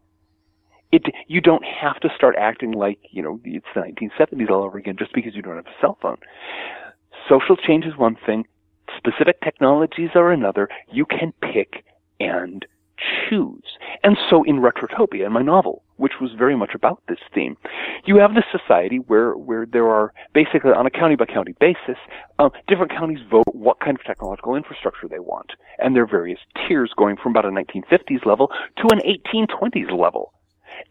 it you don't have to start acting like you know it's the 1970s all over again just because you don't have a cell phone. Social change is one thing, specific technologies are another. You can pick and choose. And so in Retrotopia, in my novel, which was very much about this theme, you have this society where, where there are basically on a county by county basis, um, different counties vote what kind of technological infrastructure they want. And there are various tiers going from about a 1950s level to an 1820s level.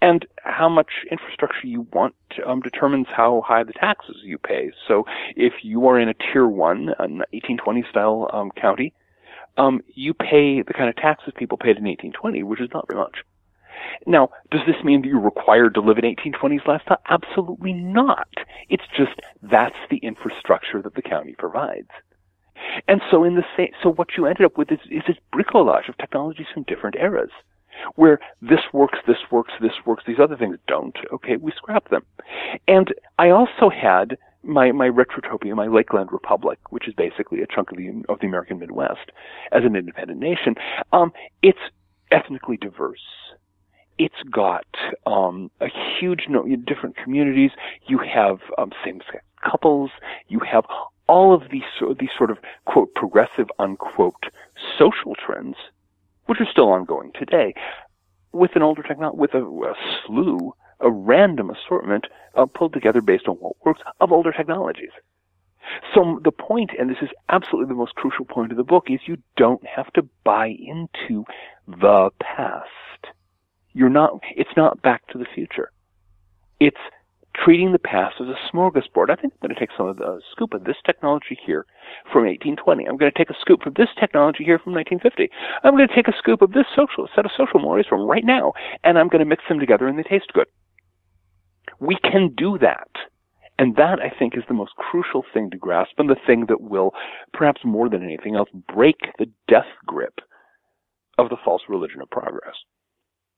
And how much infrastructure you want um, determines how high the taxes you pay. So if you are in a tier one, an 1820 style um, county, um, you pay the kind of taxes people paid in 1820, which is not very much. Now, does this mean that you're required to live in 1820s lifestyle? Absolutely not. It's just that's the infrastructure that the county provides. And so in the same, so what you ended up with is, is this bricolage of technologies from different eras, where this works, this works, this works, these other things don't. Okay, we scrap them. And I also had my my retrotopia, my Lakeland Republic, which is basically a chunk of the of the American Midwest as an independent nation, um, it's ethnically diverse. It's got um, a huge no, different communities. You have um, same-sex couples. You have all of these these sort of quote progressive unquote social trends, which are still ongoing today, with an older technology, with a, a slew a random assortment uh, pulled together based on what works of older technologies. So the point, and this is absolutely the most crucial point of the book, is you don't have to buy into the past. You're not, it's not back to the future. It's treating the past as a smorgasbord. I think I'm going to take some of the scoop of this technology here from 1820. I'm going to take a scoop of this technology here from 1950. I'm going to take a scoop of this social set of social mores from right now, and I'm going to mix them together and they taste good. We can do that. And that, I think, is the most crucial thing to grasp and the thing that will, perhaps more than anything else, break the death grip of the false religion of progress.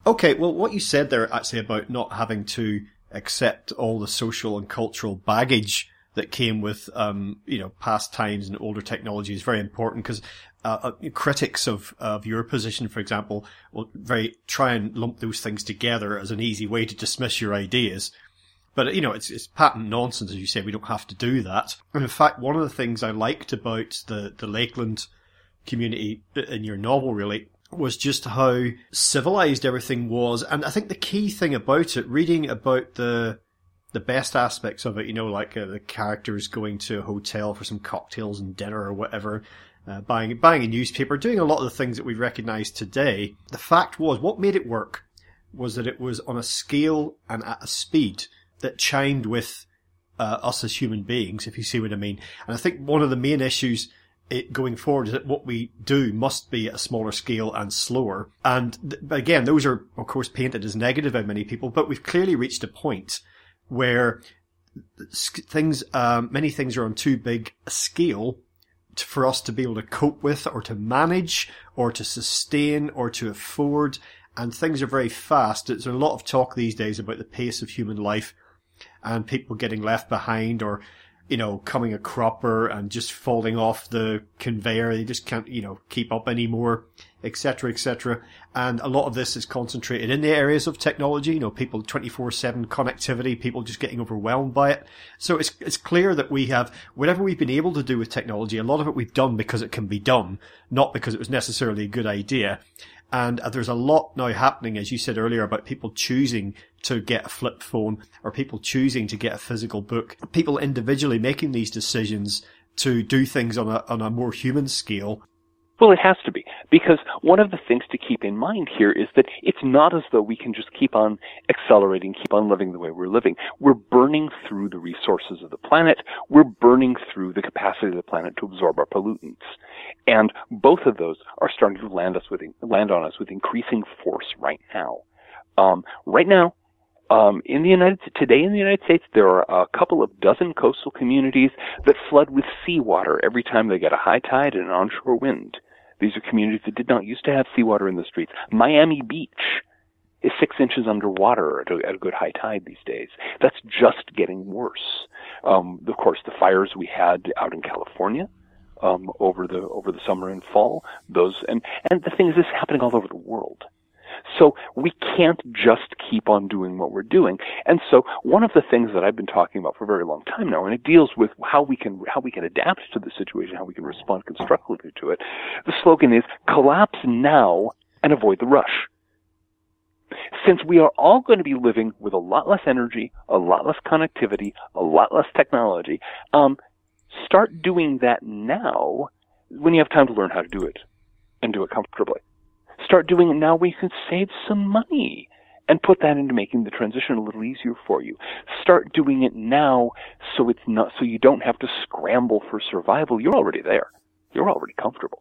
Okay, well, what you said there actually about not having to accept all the social and cultural baggage that came with, um, you know, past times and older technology is very important because uh, uh, critics of, of your position, for example, will very try and lump those things together as an easy way to dismiss your ideas. But, you know, it's, it's patent nonsense, as you say. We don't have to do that. And in fact, one of the things I liked about the, the Lakeland community in your novel, really, was just how civilized everything was. And I think the key thing about it, reading about the, the best aspects of it, you know, like uh, the characters going to a hotel for some cocktails and dinner or whatever, uh, buying buying a newspaper, doing a lot of the things that we recognise today. The fact was, what made it work was that it was on a scale and at a speed that chimed with uh, us as human beings, if you see what I mean. And I think one of the main issues it going forward is that what we do must be at a smaller scale and slower. And th- again, those are of course painted as negative by many people, but we've clearly reached a point where things, um, many things are on too big a scale for us to be able to cope with or to manage or to sustain or to afford. And things are very fast. There's a lot of talk these days about the pace of human life and people getting left behind or you know, coming a cropper and just falling off the conveyor. They just can't, you know, keep up anymore, etc., etc. And a lot of this is concentrated in the areas of technology, you know, people 24-7 connectivity, people just getting overwhelmed by it. So it's, it's clear that we have, whatever we've been able to do with technology, a lot of it we've done because it can be done, not because it was necessarily a good idea. And uh, there's a lot now happening, as you said earlier, about people choosing to get a flip phone or people choosing to get a physical book. People individually making these decisions to do things on a, on a more human scale well, it has to be. Because one of the things to keep in mind here is that it's not as though we can just keep on accelerating, keep on living the way we're living. We're burning through the resources of the planet. We're burning through the capacity of the planet to absorb our pollutants. And both of those are starting to land us with, land on us with increasing force right now. Um, right now, um, in the United States today in the United States, there are a couple of dozen coastal communities that flood with seawater every time they get a high tide and an onshore wind. These are communities that did not used to have seawater in the streets. Miami Beach is six inches underwater at a, at a good high tide these days. That's just getting worse. Um, of course, the fires we had out in California um, over the over the summer and fall, those and and the thing is, this is happening all over the world. So we can't just keep on doing what we're doing. And so one of the things that I've been talking about for a very long time now, and it deals with how we can, how we can adapt to the situation, how we can respond constructively to it. The slogan is collapse now and avoid the rush. Since we are all going to be living with a lot less energy, a lot less connectivity, a lot less technology, um, start doing that now when you have time to learn how to do it and do it comfortably. Start doing it now you can save some money and put that into making the transition a little easier for you. Start doing it now so it's not, so you don't have to scramble for survival. You're already there. You're already comfortable.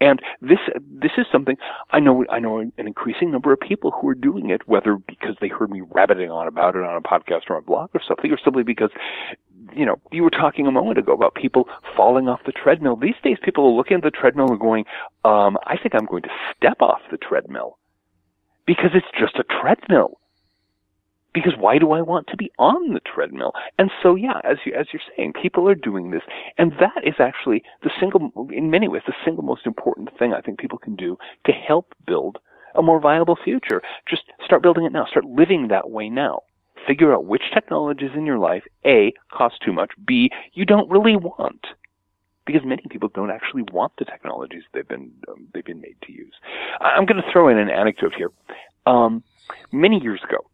And this this is something I know I know an increasing number of people who are doing it, whether because they heard me rabbiting on about it on a podcast or on a blog or something, or simply because you know, you were talking a moment ago about people falling off the treadmill. These days, people are looking at the treadmill and going, um, I think I'm going to step off the treadmill because it's just a treadmill. Because why do I want to be on the treadmill? And so, yeah, as you as you're saying, people are doing this, and that is actually the single, in many ways, the single most important thing I think people can do to help build a more viable future. Just start building it now. Start living that way now figure out which technologies in your life, A, cost too much, B, you don't really want. Because many people don't actually want the technologies they've been um, they've been made to use. I'm going to throw in an anecdote here. Um, many years ago,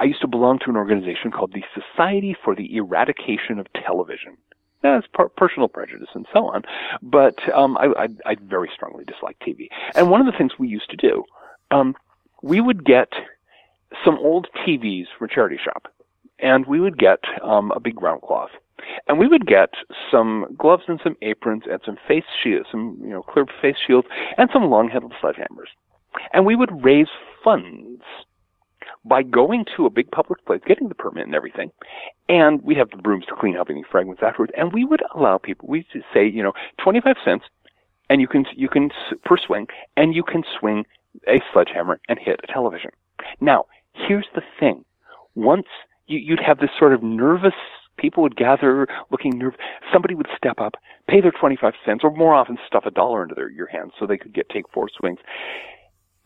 I used to belong to an organization called the Society for the Eradication of Television. That's per- personal prejudice and so on, but um, I, I, I very strongly dislike TV. And one of the things we used to do, um, we would get some old TVs from a charity shop, and we would get um, a big ground cloth, and we would get some gloves and some aprons and some face shields, some you know clear face shields, and some long-handled sledgehammers, and we would raise funds by going to a big public place, getting the permit and everything, and we'd have the brooms to clean up any fragments afterwards, and we would allow people, we'd say, you know, 25 cents, and you can, you can, per swing, and you can swing a sledgehammer and hit a television. Now, Here's the thing. Once you, you'd have this sort of nervous, people would gather looking nervous. Somebody would step up, pay their 25 cents, or more often stuff a dollar into their, your hands so they could get, take four swings.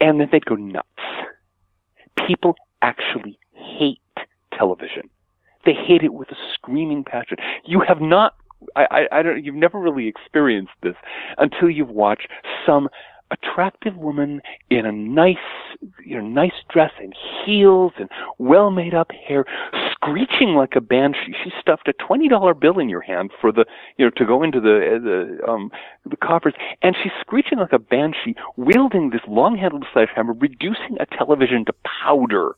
And then they'd go nuts. People actually hate television. They hate it with a screaming passion. You have not I, I, I don't you've never really experienced this until you've watched some attractive woman in a nice you know nice dress and heels and well made up hair screeching like a banshee she stuffed a twenty dollar bill in your hand for the you know to go into the the um the coffers and she's screeching like a banshee wielding this long handled sledgehammer reducing a television to powder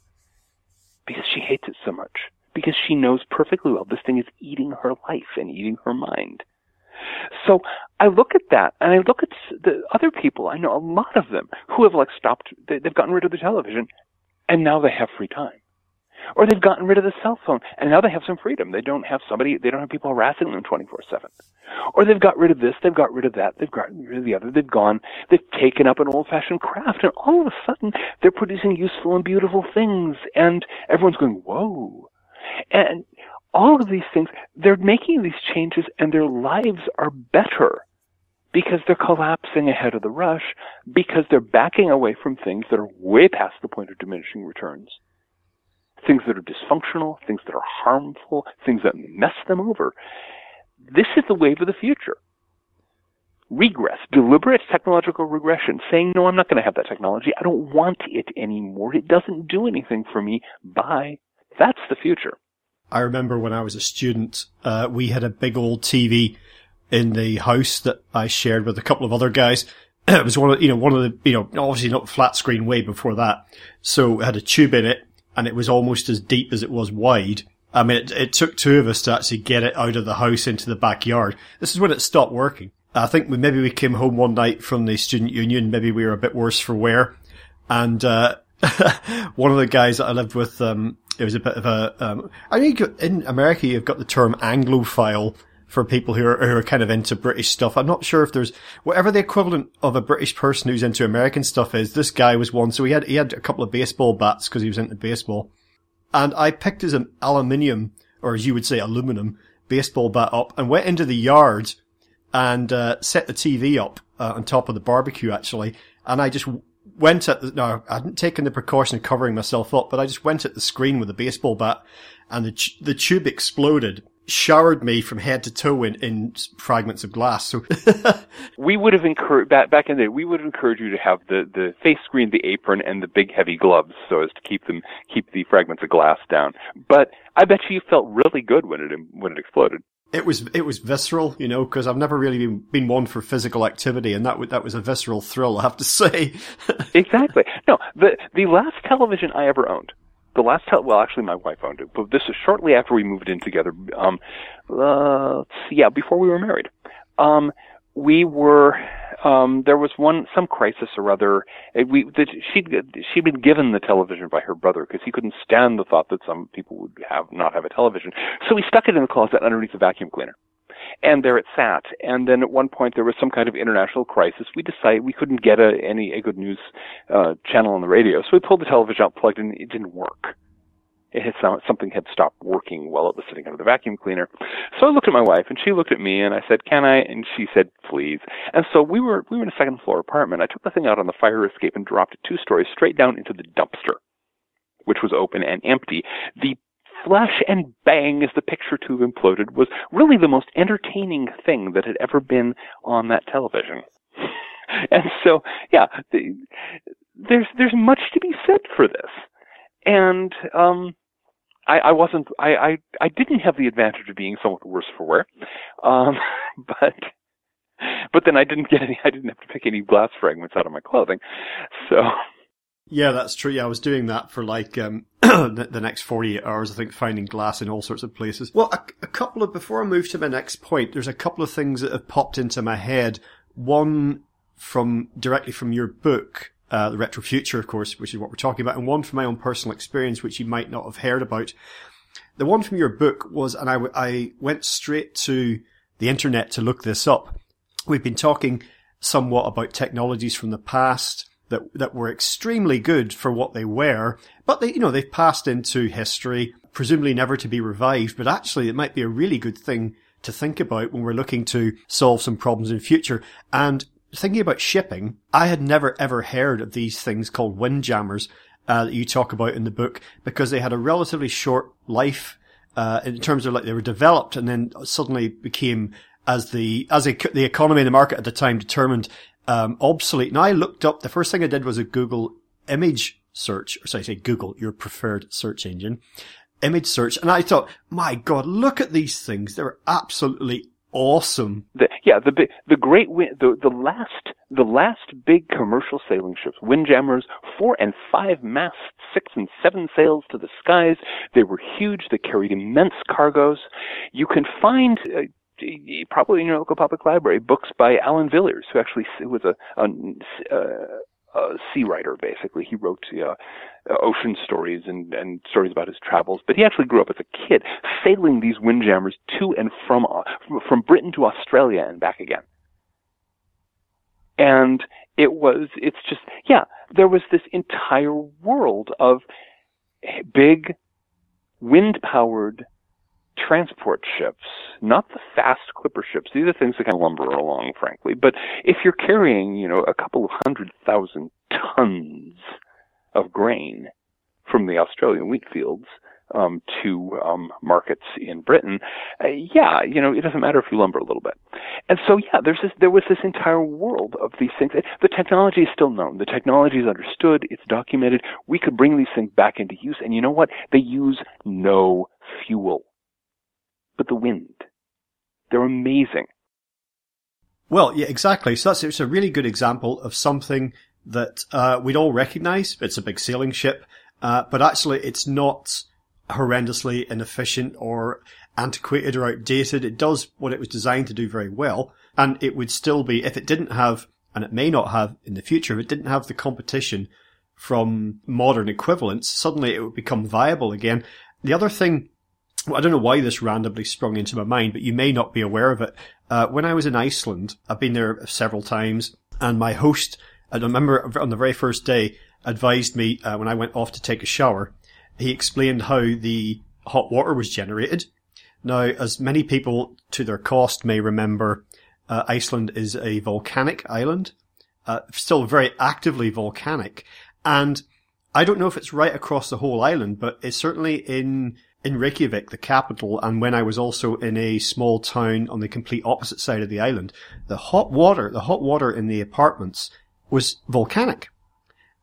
she hates it so much because she knows perfectly well this thing is eating her life and eating her mind so I look at that and I look at the other people. I know a lot of them who have like stopped, they've gotten rid of the television and now they have free time. Or they've gotten rid of the cell phone and now they have some freedom. They don't have somebody, they don't have people harassing them 24-7. Or they've got rid of this, they've got rid of that, they've gotten rid of the other, they've gone, they've taken up an old-fashioned craft and all of a sudden they're producing useful and beautiful things and everyone's going, whoa. And all of these things, they're making these changes and their lives are better because they're collapsing ahead of the rush, because they're backing away from things that are way past the point of diminishing returns. Things that are dysfunctional, things that are harmful, things that mess them over. This is the wave of the future. Regress, deliberate technological regression, saying, no, I'm not going to have that technology. I don't want it anymore. It doesn't do anything for me. Bye. That's the future. I remember when I was a student, uh, we had a big old TV in the house that I shared with a couple of other guys. *clears throat* it was one of, you know, one of the, you know, obviously not flat screen way before that. So it had a tube in it and it was almost as deep as it was wide. I mean, it, it took two of us to actually get it out of the house into the backyard. This is when it stopped working. I think we, maybe we came home one night from the student union. Maybe we were a bit worse for wear. And, uh, *laughs* one of the guys that I lived with, um, it was a bit of a. Um, I think in America you've got the term Anglophile for people who are, who are kind of into British stuff. I'm not sure if there's whatever the equivalent of a British person who's into American stuff is. This guy was one, so he had he had a couple of baseball bats because he was into baseball, and I picked his aluminium or as you would say aluminum baseball bat up and went into the yard and uh, set the TV up uh, on top of the barbecue actually, and I just went at the, no, I hadn't taken the precaution of covering myself up, but I just went at the screen with a baseball bat and the, the tube exploded, showered me from head to toe in, in fragments of glass. So *laughs* we would have encouraged, back, back in the day, we would encourage you to have the, the face screen, the apron, and the big heavy gloves so as to keep them, keep the fragments of glass down. But I bet you felt really good when it, when it exploded it was it was visceral, you know, because I've never really been, been one for physical activity, and that that was a visceral thrill, I have to *laughs* say. exactly. No, the the last television I ever owned, the last tel- well, actually, my wife owned it, but this is shortly after we moved in together. Um, uh, yeah, before we were married. Um, we were um, there was one some crisis or other. Uh, we that she'd she'd been given the television by her brother because he couldn't stand the thought that some people would have not have a television. So we stuck it in the closet underneath the vacuum cleaner. And there it sat. And then at one point there was some kind of international crisis. We decided we couldn't get a, any a good news uh, channel on the radio, so we pulled the television out, plugged in. It didn't work it had something had stopped working while it was sitting under the vacuum cleaner. So I looked at my wife and she looked at me and I said, "Can I?" And she said, "Please." And so we were we were in a second floor apartment. I took the thing out on the fire escape and dropped it two stories straight down into the dumpster, which was open and empty. The flash and bang as the picture tube imploded was really the most entertaining thing that had ever been on that television. *laughs* and so, yeah, the, there's there's much to be said for this. And um I, I wasn't I, I I didn't have the advantage of being somewhat worse for wear, um, *laughs* but but then I didn't get any I didn't have to pick any glass fragments out of my clothing, so. Yeah, that's true. Yeah, I was doing that for like um, *clears throat* the, next 48 hours, I think, finding glass in all sorts of places. Well, a, a, couple of, before I move to my next point, there's a couple of things that have popped into my head. One from, directly from your book, uh, the retro future, of course, which is what we're talking about, and one from my own personal experience, which you might not have heard about. The one from your book was, and I, I went straight to the internet to look this up. We've been talking somewhat about technologies from the past that that were extremely good for what they were, but they, you know, they've passed into history, presumably never to be revived. But actually, it might be a really good thing to think about when we're looking to solve some problems in future. And thinking about shipping, I had never ever heard of these things called windjammers uh, that you talk about in the book because they had a relatively short life uh, in terms of like they were developed and then suddenly became as the as a, the economy and the market at the time determined um, obsolete. Now I looked up. The first thing I did was a Google image search, or sorry, I say Google, your preferred search engine, image search, and I thought, my God, look at these things. They're absolutely awesome. The, yeah, the the great the the last the last big commercial sailing ships, windjammers, four and five masts, six and seven sails to the skies. They were huge. They carried immense cargoes. You can find. Uh, probably in your local public library, books by Alan Villiers, who actually was a, a, uh, a sea writer, basically. He wrote uh, ocean stories and, and stories about his travels, but he actually grew up as a kid sailing these windjammers to and from, uh, from Britain to Australia and back again. And it was, it's just, yeah, there was this entire world of big wind powered transport ships, not the fast clipper ships. These are things that can lumber along, frankly. But if you're carrying, you know, a couple of hundred thousand tons of grain from the Australian wheat fields um, to um, markets in Britain, uh, yeah, you know, it doesn't matter if you lumber a little bit. And so, yeah, there's this, there was this entire world of these things. The technology is still known. The technology is understood. It's documented. We could bring these things back into use. And you know what? They use no fuel but the wind. They're amazing. Well, yeah, exactly. So that's it's a really good example of something that uh, we'd all recognise. It's a big sailing ship, uh, but actually, it's not horrendously inefficient or antiquated or outdated. It does what it was designed to do very well, and it would still be if it didn't have, and it may not have in the future, if it didn't have the competition from modern equivalents, suddenly it would become viable again. The other thing I don't know why this randomly sprung into my mind, but you may not be aware of it. Uh, when I was in Iceland, I've been there several times, and my host, I remember on the very first day, advised me uh, when I went off to take a shower. He explained how the hot water was generated. Now, as many people to their cost may remember, uh, Iceland is a volcanic island, uh, still very actively volcanic, and I don't know if it's right across the whole island, but it's certainly in in Reykjavik, the capital, and when I was also in a small town on the complete opposite side of the island, the hot water, the hot water in the apartments was volcanic.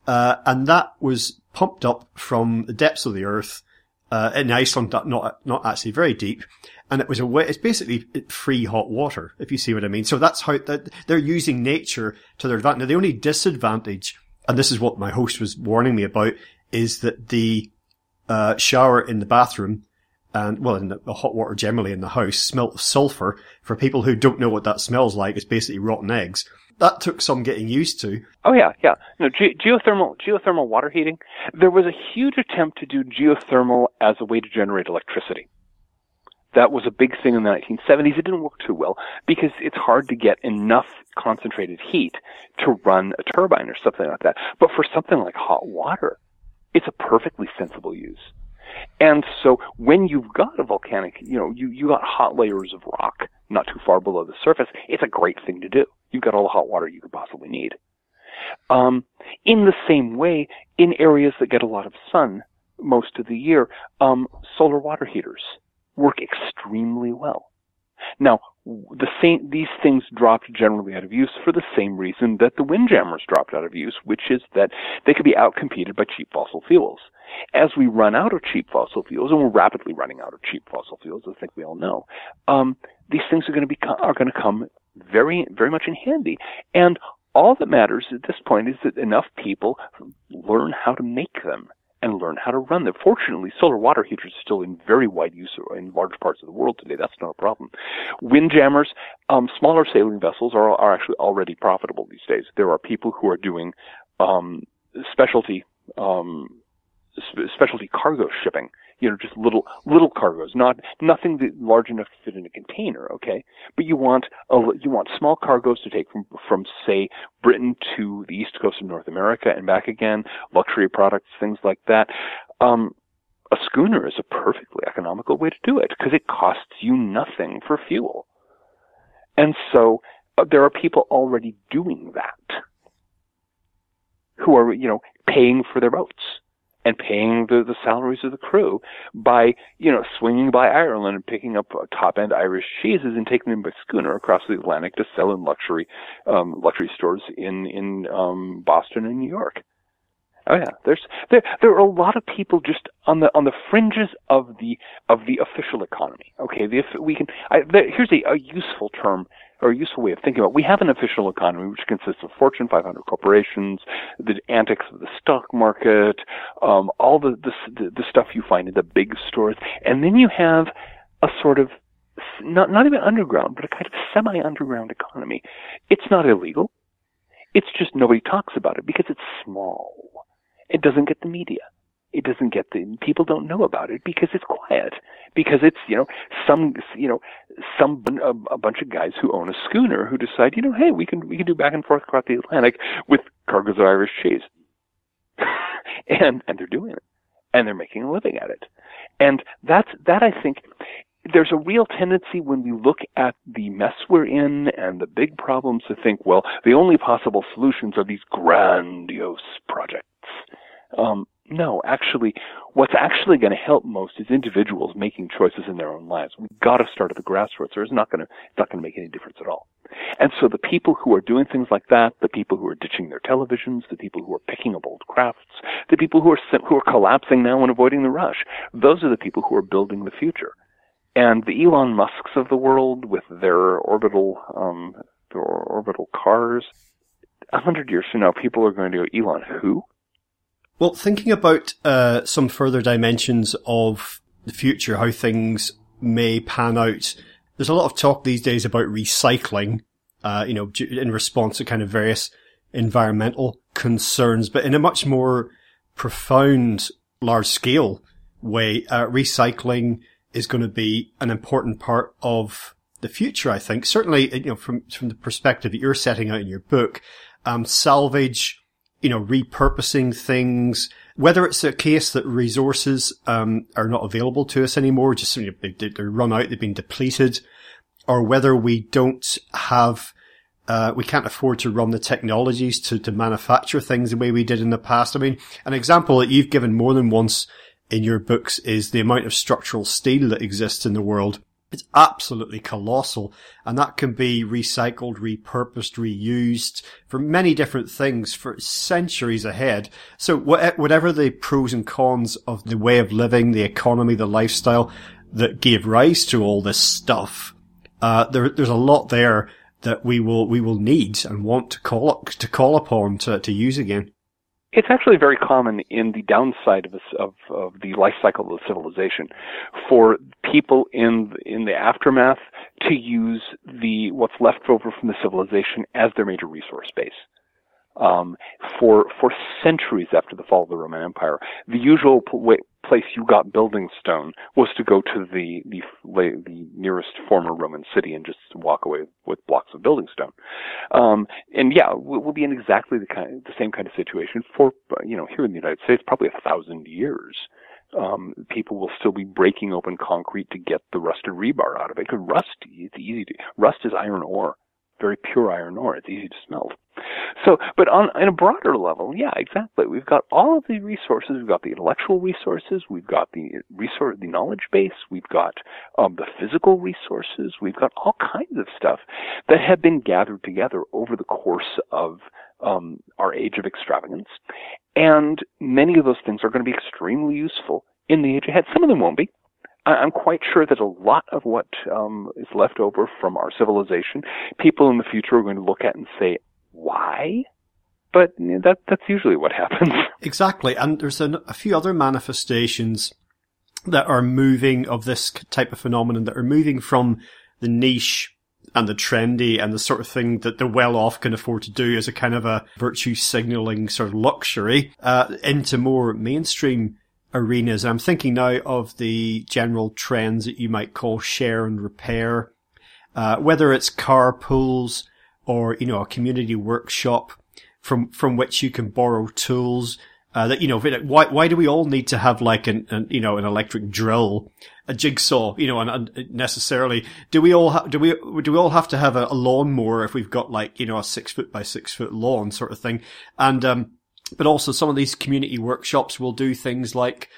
Uh, and that was pumped up from the depths of the earth, uh, in Iceland, not, not actually very deep. And it was a way, it's basically free hot water, if you see what I mean. So that's how, that they're using nature to their advantage. Now, the only disadvantage, and this is what my host was warning me about, is that the uh, shower in the bathroom and well, in the, the, hot water generally in the house smelt of sulfur. For people who don't know what that smells like, it's basically rotten eggs. That took some getting used to. Oh yeah, yeah. No, ge- geothermal geothermal water heating. There was a huge attempt to do geothermal as a way to generate electricity. That was a big thing in the 1970s. It didn't work too well because it's hard to get enough concentrated heat to run a turbine or something like that. But for something like hot water, it's a perfectly sensible use. And so when you've got a volcanic, you know, you, you got hot layers of rock not too far below the surface, it's a great thing to do. You've got all the hot water you could possibly need. Um, in the same way, in areas that get a lot of sun most of the year, um, solar water heaters work extremely well. Now, the same, these things dropped generally out of use for the same reason that the windjammers dropped out of use, which is that they could be outcompeted by cheap fossil fuels. As we run out of cheap fossil fuels, and we're rapidly running out of cheap fossil fuels, I think we all know, um, these things are going to be are going to come very very much in handy. And all that matters at this point is that enough people learn how to make them and learn how to run them. Fortunately, solar water heaters are still in very wide use in large parts of the world today. That's not a problem. Windjammers, um, smaller sailing vessels are, are actually already profitable these days. There are people who are doing um, specialty um, specialty cargo shipping you know, just little little cargoes, not nothing that large enough to fit in a container. Okay, but you want a, you want small cargoes to take from from say Britain to the east coast of North America and back again, luxury products, things like that. Um, a schooner is a perfectly economical way to do it because it costs you nothing for fuel, and so uh, there are people already doing that who are you know paying for their boats and paying the, the salaries of the crew by, you know, swinging by Ireland and picking up top end Irish cheeses and taking them by schooner across the Atlantic to sell in luxury, um, luxury stores in, in, um, Boston and New York. Oh yeah, there's there there are a lot of people just on the on the fringes of the of the official economy. Okay, the we can I, there, here's a, a useful term or a useful way of thinking about. We have an official economy which consists of Fortune 500 corporations, the antics of the stock market, um, all the, the the stuff you find in the big stores, and then you have a sort of not not even underground, but a kind of semi-underground economy. It's not illegal. It's just nobody talks about it because it's small it doesn't get the media. It doesn't get the people don't know about it because it's quiet. Because it's you know some you know some a, a bunch of guys who own a schooner who decide you know hey we can we can do back and forth across the Atlantic with cargoes of Irish cheese, *laughs* and and they're doing it, and they're making a living at it, and that's that I think there's a real tendency when we look at the mess we're in and the big problems to think, well, the only possible solutions are these grandiose projects. Um, no, actually, what's actually going to help most is individuals making choices in their own lives. We've got to start at the grassroots, or it's not going to it's not going to make any difference at all. And so the people who are doing things like that, the people who are ditching their televisions, the people who are picking up old crafts, the people who are who are collapsing now and avoiding the rush, those are the people who are building the future. And the Elon Musks of the world with their orbital um, their orbital cars, a hundred years from now, people are going to go, Elon, who? Well, thinking about uh, some further dimensions of the future, how things may pan out, there's a lot of talk these days about recycling, uh, you know, in response to kind of various environmental concerns, but in a much more profound, large scale way, uh, recycling is going to be an important part of the future, I think. Certainly, you know, from, from the perspective that you're setting out in your book, um, salvage, you know, repurposing things, whether it's a case that resources, um, are not available to us anymore, just, you know, they, they run out, they've been depleted, or whether we don't have, uh, we can't afford to run the technologies to, to manufacture things the way we did in the past. I mean, an example that you've given more than once in your books is the amount of structural steel that exists in the world. It's absolutely colossal and that can be recycled, repurposed, reused for many different things for centuries ahead. So whatever the pros and cons of the way of living, the economy, the lifestyle that gave rise to all this stuff, uh, there, there's a lot there that we will, we will need and want to call, to call upon to, to use again. It's actually very common in the downside of, of, of the life cycle of civilization for people in in the aftermath to use the what's left over from the civilization as their major resource base. Um, for for centuries after the fall of the Roman Empire, the usual way, place you got building stone was to go to the, the, the nearest former Roman city and just walk away with blocks of building stone. Um, and yeah, we'll be in exactly the kind, the same kind of situation for, you know, here in the United States, probably a thousand years. Um, people will still be breaking open concrete to get the rusted rebar out of it. Because rust, it's easy to, rust is iron ore very pure iron ore. It's easy to smelt. So, but on, on a broader level, yeah, exactly. We've got all of the resources. We've got the intellectual resources. We've got the resource, the knowledge base. We've got um, the physical resources. We've got all kinds of stuff that have been gathered together over the course of um, our age of extravagance. And many of those things are going to be extremely useful in the age ahead. Some of them won't be. I'm quite sure that a lot of what um, is left over from our civilization, people in the future are going to look at and say, "Why?" But that that's usually what happens. *laughs* Exactly, and there's a, a few other manifestations that are moving of this type of phenomenon that are moving from the niche and the trendy and the sort of thing that the well-off can afford to do as a kind of a virtue signaling sort of luxury uh, into more mainstream arenas. I'm thinking now of the general trends that you might call share and repair, uh, whether it's car pools or, you know, a community workshop from, from which you can borrow tools. Uh, that, you know, why, why do we all need to have like an, an you know, an electric drill, a jigsaw, you know, and, and necessarily, do we all, ha- do we, do we all have to have a, a lawnmower if we've got like, you know, a six foot by six foot lawn sort of thing? And, um, But also some of these community workshops will do things like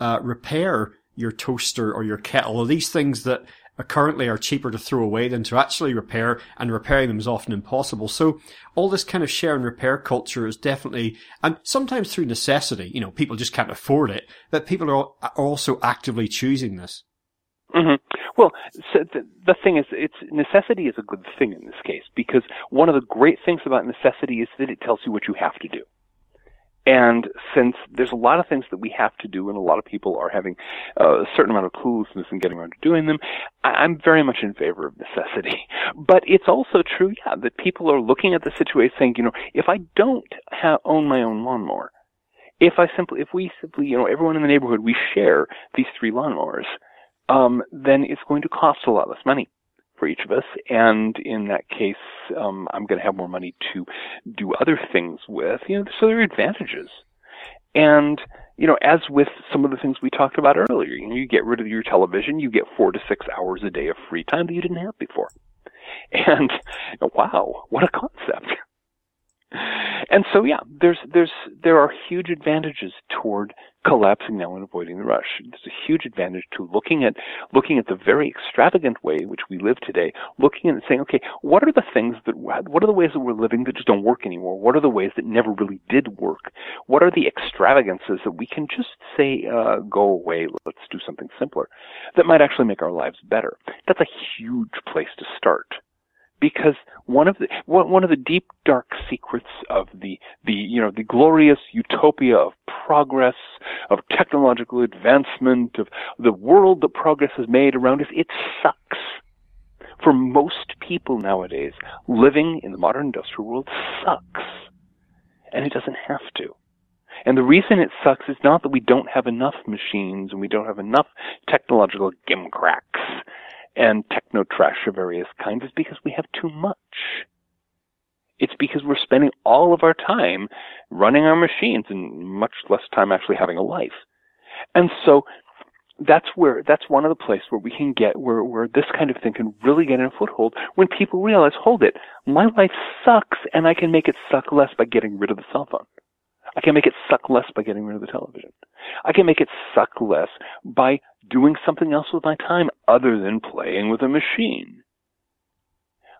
uh, repair your toaster or your kettle, or these things that are currently are cheaper to throw away than to actually repair, and repairing them is often impossible. So all this kind of share and repair culture is definitely, and sometimes through necessity, you know, people just can't afford it, but people are also actively choosing this. Mm-hmm. Well, so the, the thing is, it's necessity is a good thing in this case because one of the great things about necessity is that it tells you what you have to do. And since there's a lot of things that we have to do, and a lot of people are having a certain amount of cluelessness in getting around to doing them, I'm very much in favor of necessity. *laughs* But it's also true, yeah, that people are looking at the situation saying, you know, if I don't have, own my own lawnmower, if I simply, if we simply, you know, everyone in the neighborhood, we share these three lawnmowers, um, then it's going to cost a lot less money for each of us. And in that case, um, I'm going to have more money to do other things with. You know, so there are advantages. And you know, as with some of the things we talked about earlier, you know, you get rid of your television, you get four to six hours a day of free time that you didn't have before. *laughs* And wow, what a concept! *laughs* And so, yeah, there's there's there are huge advantages toward collapsing now and avoiding the rush. There's a huge advantage to looking at looking at the very extravagant way in which we live today, looking at and saying, okay, what are the things that what are the ways that we're living that just don't work anymore? What are the ways that never really did work? What are the extravagances that we can just say uh, go away? Let's do something simpler that might actually make our lives better. That's a huge place to start because one of the one of the deep dark secrets of the the you know the glorious utopia of progress of technological advancement of the world that progress has made around us it sucks. For most people nowadays living in the modern industrial world sucks. And it doesn't have to. And the reason it sucks is not that we don't have enough machines and we don't have enough technological gimcracks and techno trash of various kinds is because we have too much. It's because we're spending all of our time running our machines and much less time actually having a life. And so that's where that's one of the places where we can get where where this kind of thing can really get in a foothold when people realize, hold it, my life sucks and I can make it suck less by getting rid of the cell phone. I can make it suck less by getting rid of the television. I can make it suck less by doing something else with my time other than playing with a machine.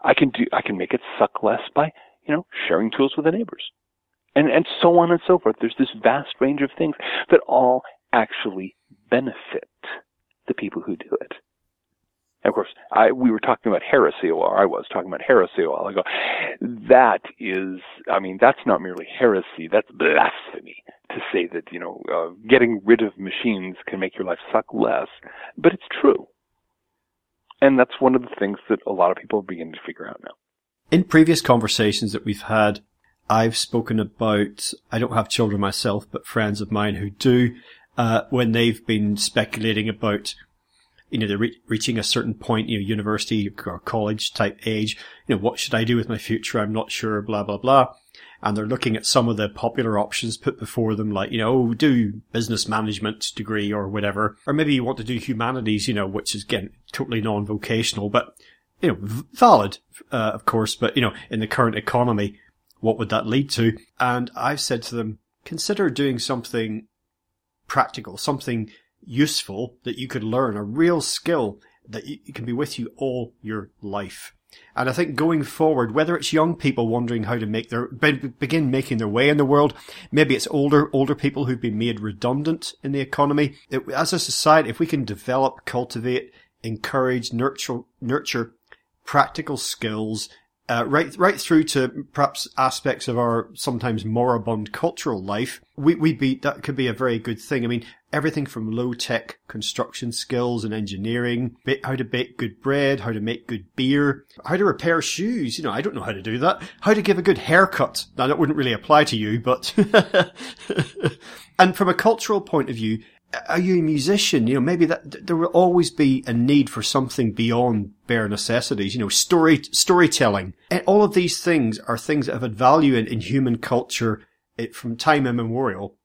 I can do, I can make it suck less by, you know, sharing tools with the neighbors. And, and so on and so forth. There's this vast range of things that all actually benefit the people who do it. And of course, I, we were talking about heresy, or I was talking about heresy a while ago. That is, I mean, that's not merely heresy, that's blasphemy to say that, you know, uh, getting rid of machines can make your life suck less. But it's true. And that's one of the things that a lot of people are beginning to figure out now. In previous conversations that we've had, I've spoken about, I don't have children myself, but friends of mine who do, uh, when they've been speculating about you know, they're re- reaching a certain point, you know, university or college type age. You know, what should I do with my future? I'm not sure, blah, blah, blah. And they're looking at some of the popular options put before them, like, you know, do business management degree or whatever. Or maybe you want to do humanities, you know, which is again, totally non-vocational, but, you know, valid, uh, of course, but, you know, in the current economy, what would that lead to? And I've said to them, consider doing something practical, something useful that you could learn, a real skill that can be with you all your life. And I think going forward, whether it's young people wondering how to make their, begin making their way in the world, maybe it's older, older people who've been made redundant in the economy. It, as a society, if we can develop, cultivate, encourage, nurture, nurture practical skills uh, right, right through to perhaps aspects of our sometimes moribund cultural life, we, we be, that could be a very good thing. I mean, everything from low tech construction skills and engineering, how to bake good bread, how to make good beer, how to repair shoes. You know, I don't know how to do that. How to give a good haircut. Now that wouldn't really apply to you, but, *laughs* and from a cultural point of view, are you a musician? You know, maybe that there will always be a need for something beyond bare necessities. You know, story storytelling, and all of these things are things that have had value in, in human culture eh, from time immemorial.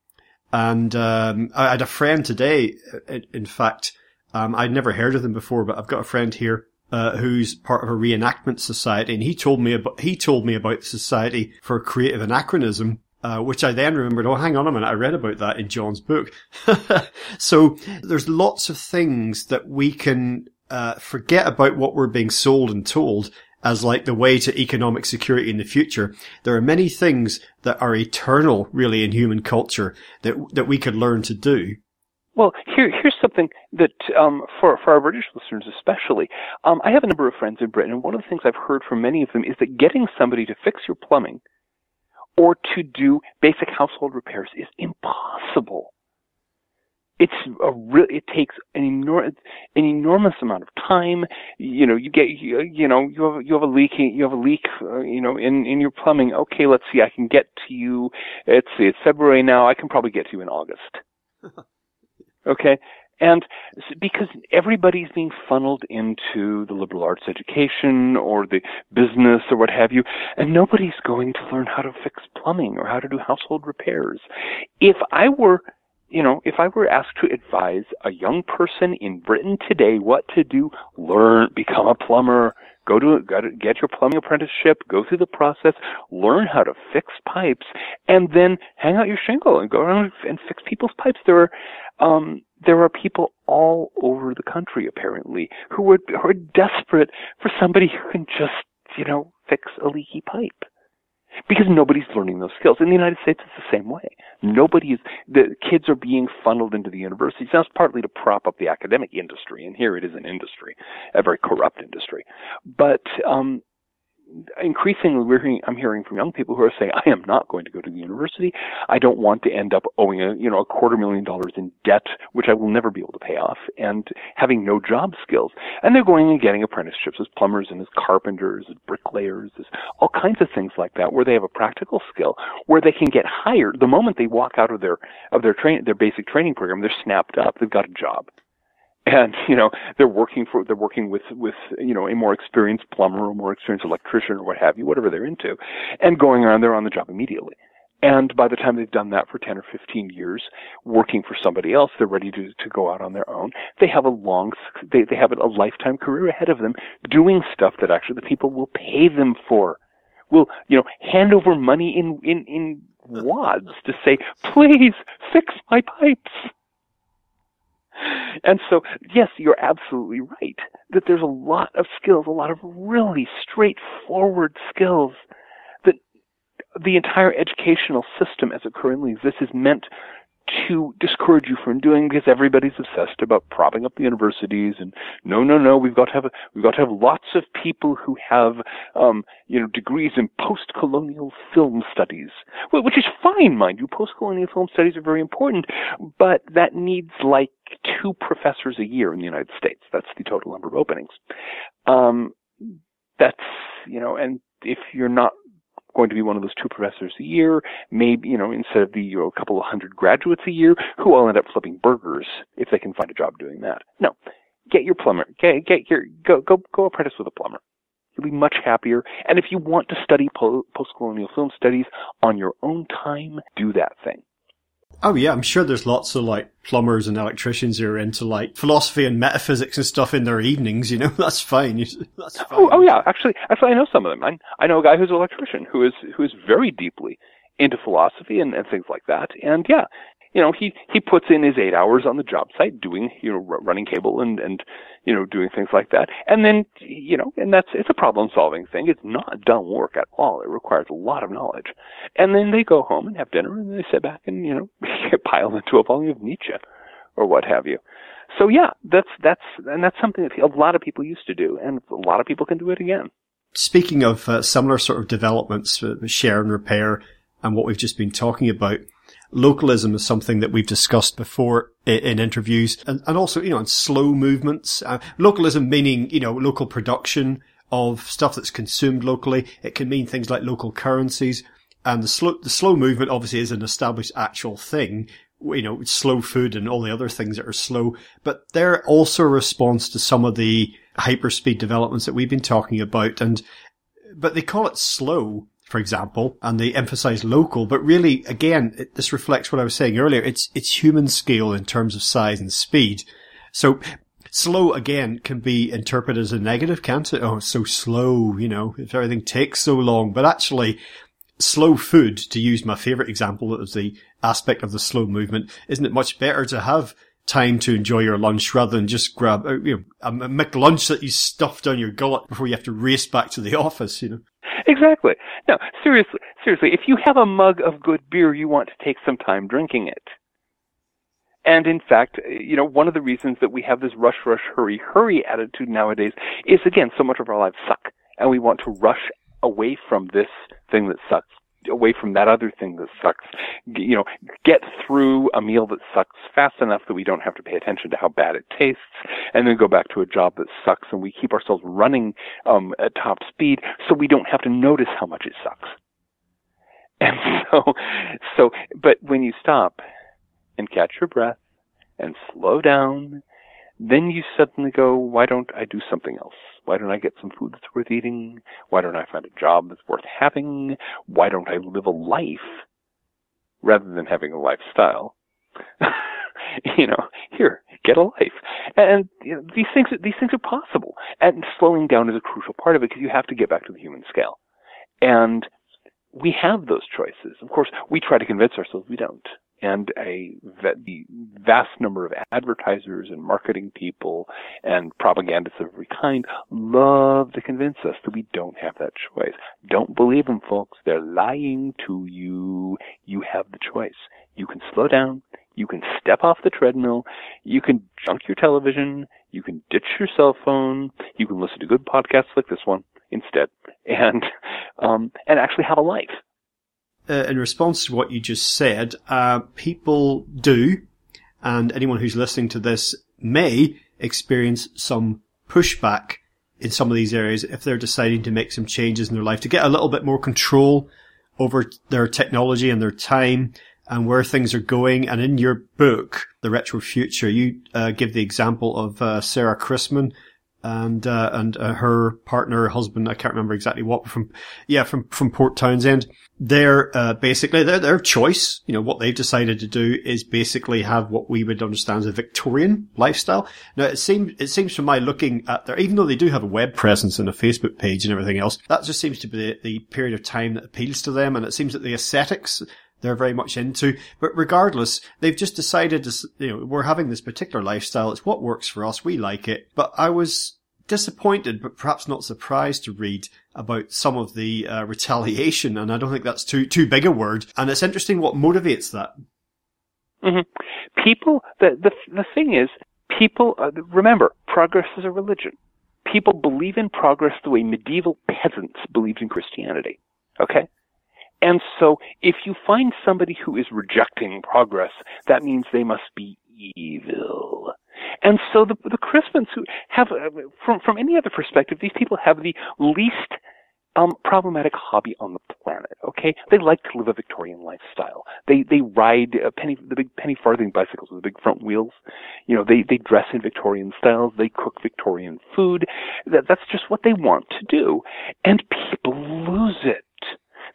And um, I had a friend today. In, in fact, um, I'd never heard of them before, but I've got a friend here uh, who's part of a reenactment society, and he told me about he told me about the Society for Creative Anachronism uh, which I then remembered, oh, hang on a minute, I read about that in John's book. *laughs* so there's lots of things that we can uh, forget about what we're being sold and told as like the way to economic security in the future. There are many things that are eternal, really, in human culture that that we could learn to do. Well, here, here's something that um, for for our British listeners especially, um, I have a number of friends in Britain, and one of the things I've heard from many of them is that getting somebody to fix your plumbing or to do basic household repairs is impossible. It's a real it takes an enormous an enormous amount of time. You know you get you, you know you have you have a leak you have a leak uh, you know in in your plumbing. Okay let's see i can get to you. It's it's february now. I can probably get to you in august. *laughs* Okay and because everybody's being funneled into the liberal arts education or the business or what have you, and nobody's going to learn how to fix plumbing or how to do household repairs. If I were you know, if I were asked to advise a young person in Britain today what to do, learn, become a plumber, go to, go to get your plumbing apprenticeship, go through the process, learn how to fix pipes, and then hang out your shingle and go around and fix people's pipes. There are, um, there are people all over the country apparently who are, who are desperate for somebody who can just, you know, fix a leaky pipe because nobody's learning those skills. In the United States, it's the same way. Nobody is, the kids are being funneled into the universities. It's partly to prop up the academic industry, and here it is an industry, a very corrupt industry. But, um, increasingly we're hearing, I'm hearing from young people who are saying, I am not going to go to the university. I don't want to end up owing a, you know, a quarter million dollars in debt, which I will never be able to pay off and having no job skills. And they're going and getting apprenticeships as plumbers and as carpenters, as bricklayers, as all kinds of things like that where they have a practical skill where they can get hired the moment they walk out of their, of their train, their basic training program, they're snapped up. They've got a job and you know they're working for they're working with with you know a more experienced plumber or more experienced electrician or what have you whatever they're into and going on they're on the job immediately. And by the time they've done that for 10 or 15 years working for somebody else they're ready to to go out on their own. They have a long they they have a lifetime career ahead of them doing stuff that actually the people will pay them for. Will you know hand over money in in in wads to say please fix my pipes and so, yes, you're absolutely right that there's a lot of skills, a lot of really straightforward skills that the entire educational system as it currently exists is meant to discourage you from doing because everybody's obsessed about propping up the universities and no, no, no, we've got to have we've got to have lots of people who have um, you know degrees in post-colonial film studies, which is fine, mind you. Post-colonial film studies are very important, but that needs like two professors a year in the United States. That's the total number of openings. Um, that's you know, and if you're not going to be one of those two professors a year, maybe, you know, instead of the you know, a couple of hundred graduates a year who all end up flipping burgers if they can find a job doing that. No. Get your plumber. Get, get your, go, go, go apprentice with a plumber. You'll be much happier. And if you want to study po- post-colonial film studies on your own time, do that thing. Oh yeah, I'm sure there's lots of like plumbers and electricians who are into like philosophy and metaphysics and stuff in their evenings. You know, *laughs* that's fine. That's oh, fine. Oh, oh yeah, actually, actually, I know some of them. I, I know a guy who's an electrician who is who is very deeply into philosophy and, and things like that. And yeah, you know, he he puts in his eight hours on the job site doing, you know, running cable and and you know, doing things like that. And then, you know, and that's it's a problem solving thing. It's not dumb work at all. It requires a lot of knowledge. And then they go home and have dinner and they sit back and you know *laughs* pile into a volume of Nietzsche or what have you. So yeah, that's that's and that's something that a lot of people used to do, and a lot of people can do it again. Speaking of uh, similar sort of developments, uh, share and repair, and what we've just been talking about, localism is something that we've discussed before in, in interviews and, and, also, you know, in slow movements. Uh, localism meaning, you know, local production of stuff that's consumed locally. It can mean things like local currencies. And the slow, the slow movement obviously is an established actual thing. You know, slow food and all the other things that are slow, but they're also a response to some of the hyperspeed developments that we've been talking about. And, but they call it slow for example, and they emphasize local, but really, again, it, this reflects what I was saying earlier. It's, it's human scale in terms of size and speed. So slow again can be interpreted as a negative, can't it? Oh, so slow, you know, if everything takes so long, but actually slow food, to use my favorite example of the aspect of the slow movement, isn't it much better to have time to enjoy your lunch rather than just grab uh, you know, a McLunch that you stuff down your gullet before you have to race back to the *laughs* office, you know? Exactly. No, seriously, seriously, if you have a mug of good beer, you want to take some time drinking it. And in fact, you know, one of the reasons that we have this rush, rush, hurry, hurry attitude nowadays is again, so much of our lives suck. And we want to rush away from this thing that sucks, away from that other thing that sucks. You know, get through a meal that sucks fast enough that we don't have to pay attention to how bad it tastes, and then go back to a job that sucks, and we keep ourselves running um, at top speed so we don't have to notice how much it sucks. *laughs* And so, so, but when you stop and catch your breath and slow down, then you suddenly go, why don't I do something else? Why don't I get some food that's worth eating? Why don't I find a job that's worth having? Why don't I live a life rather than having a lifestyle? *laughs* you know, here, get a life. And you know, these things, these things are possible. And slowing down is a crucial part of it because you have to get back to the human scale. And we have those choices. Of course, we try to convince ourselves we don't and a the vast number of advertisers and marketing people and propagandists of every kind love to convince us that we don't have that choice. Don't believe them, folks. They're lying to you. You have the choice. You can slow down. You can step off the treadmill. You can junk your television. You can ditch your cell phone. You can listen to good podcasts like this one instead, and um, and actually have a life uh, in response to what you just said, uh, people do, and anyone who's listening to this may experience some pushback in some of these areas if they're deciding to make some changes in their life to get a little bit more control over their technology and their time and where things are going. And in your book, The Retro Future, you uh, give the example of uh, Sarah Chrisman, and uh, and uh, her partner, husband, I can't remember exactly what from, yeah, from from Port Townsend. They're uh, basically their their choice. You know what they've decided to do is basically have what we would understand as a Victorian lifestyle. Now it seems it seems from my looking at their, even though they do have a web presence and a Facebook page and everything else, that just seems to be the, the period of time that appeals to them. And it seems that the aesthetics they're very much into. But regardless, they've just decided to, you know, we're having this particular lifestyle. It's what works for us. We like it. But I was disappointed, but perhaps not surprised to read about some of the uh, retaliation. And I don't think that's too, too big a word. And it's interesting what motivates that. Mm-hmm. People, the, the, the thing is, people, uh, remember, progress is a religion. People believe in progress the way medieval peasants believed in Christianity. Okay? And so if you find somebody who is rejecting progress, that means they must be evil. And so the, the Chrismans who have, uh, from, from any other perspective, these people have the least um, problematic hobby on the planet. Okay, they like to live a Victorian lifestyle. They they ride a penny the big penny farthing bicycles with the big front wheels. You know, they they dress in Victorian styles. They cook Victorian food. That that's just what they want to do, and people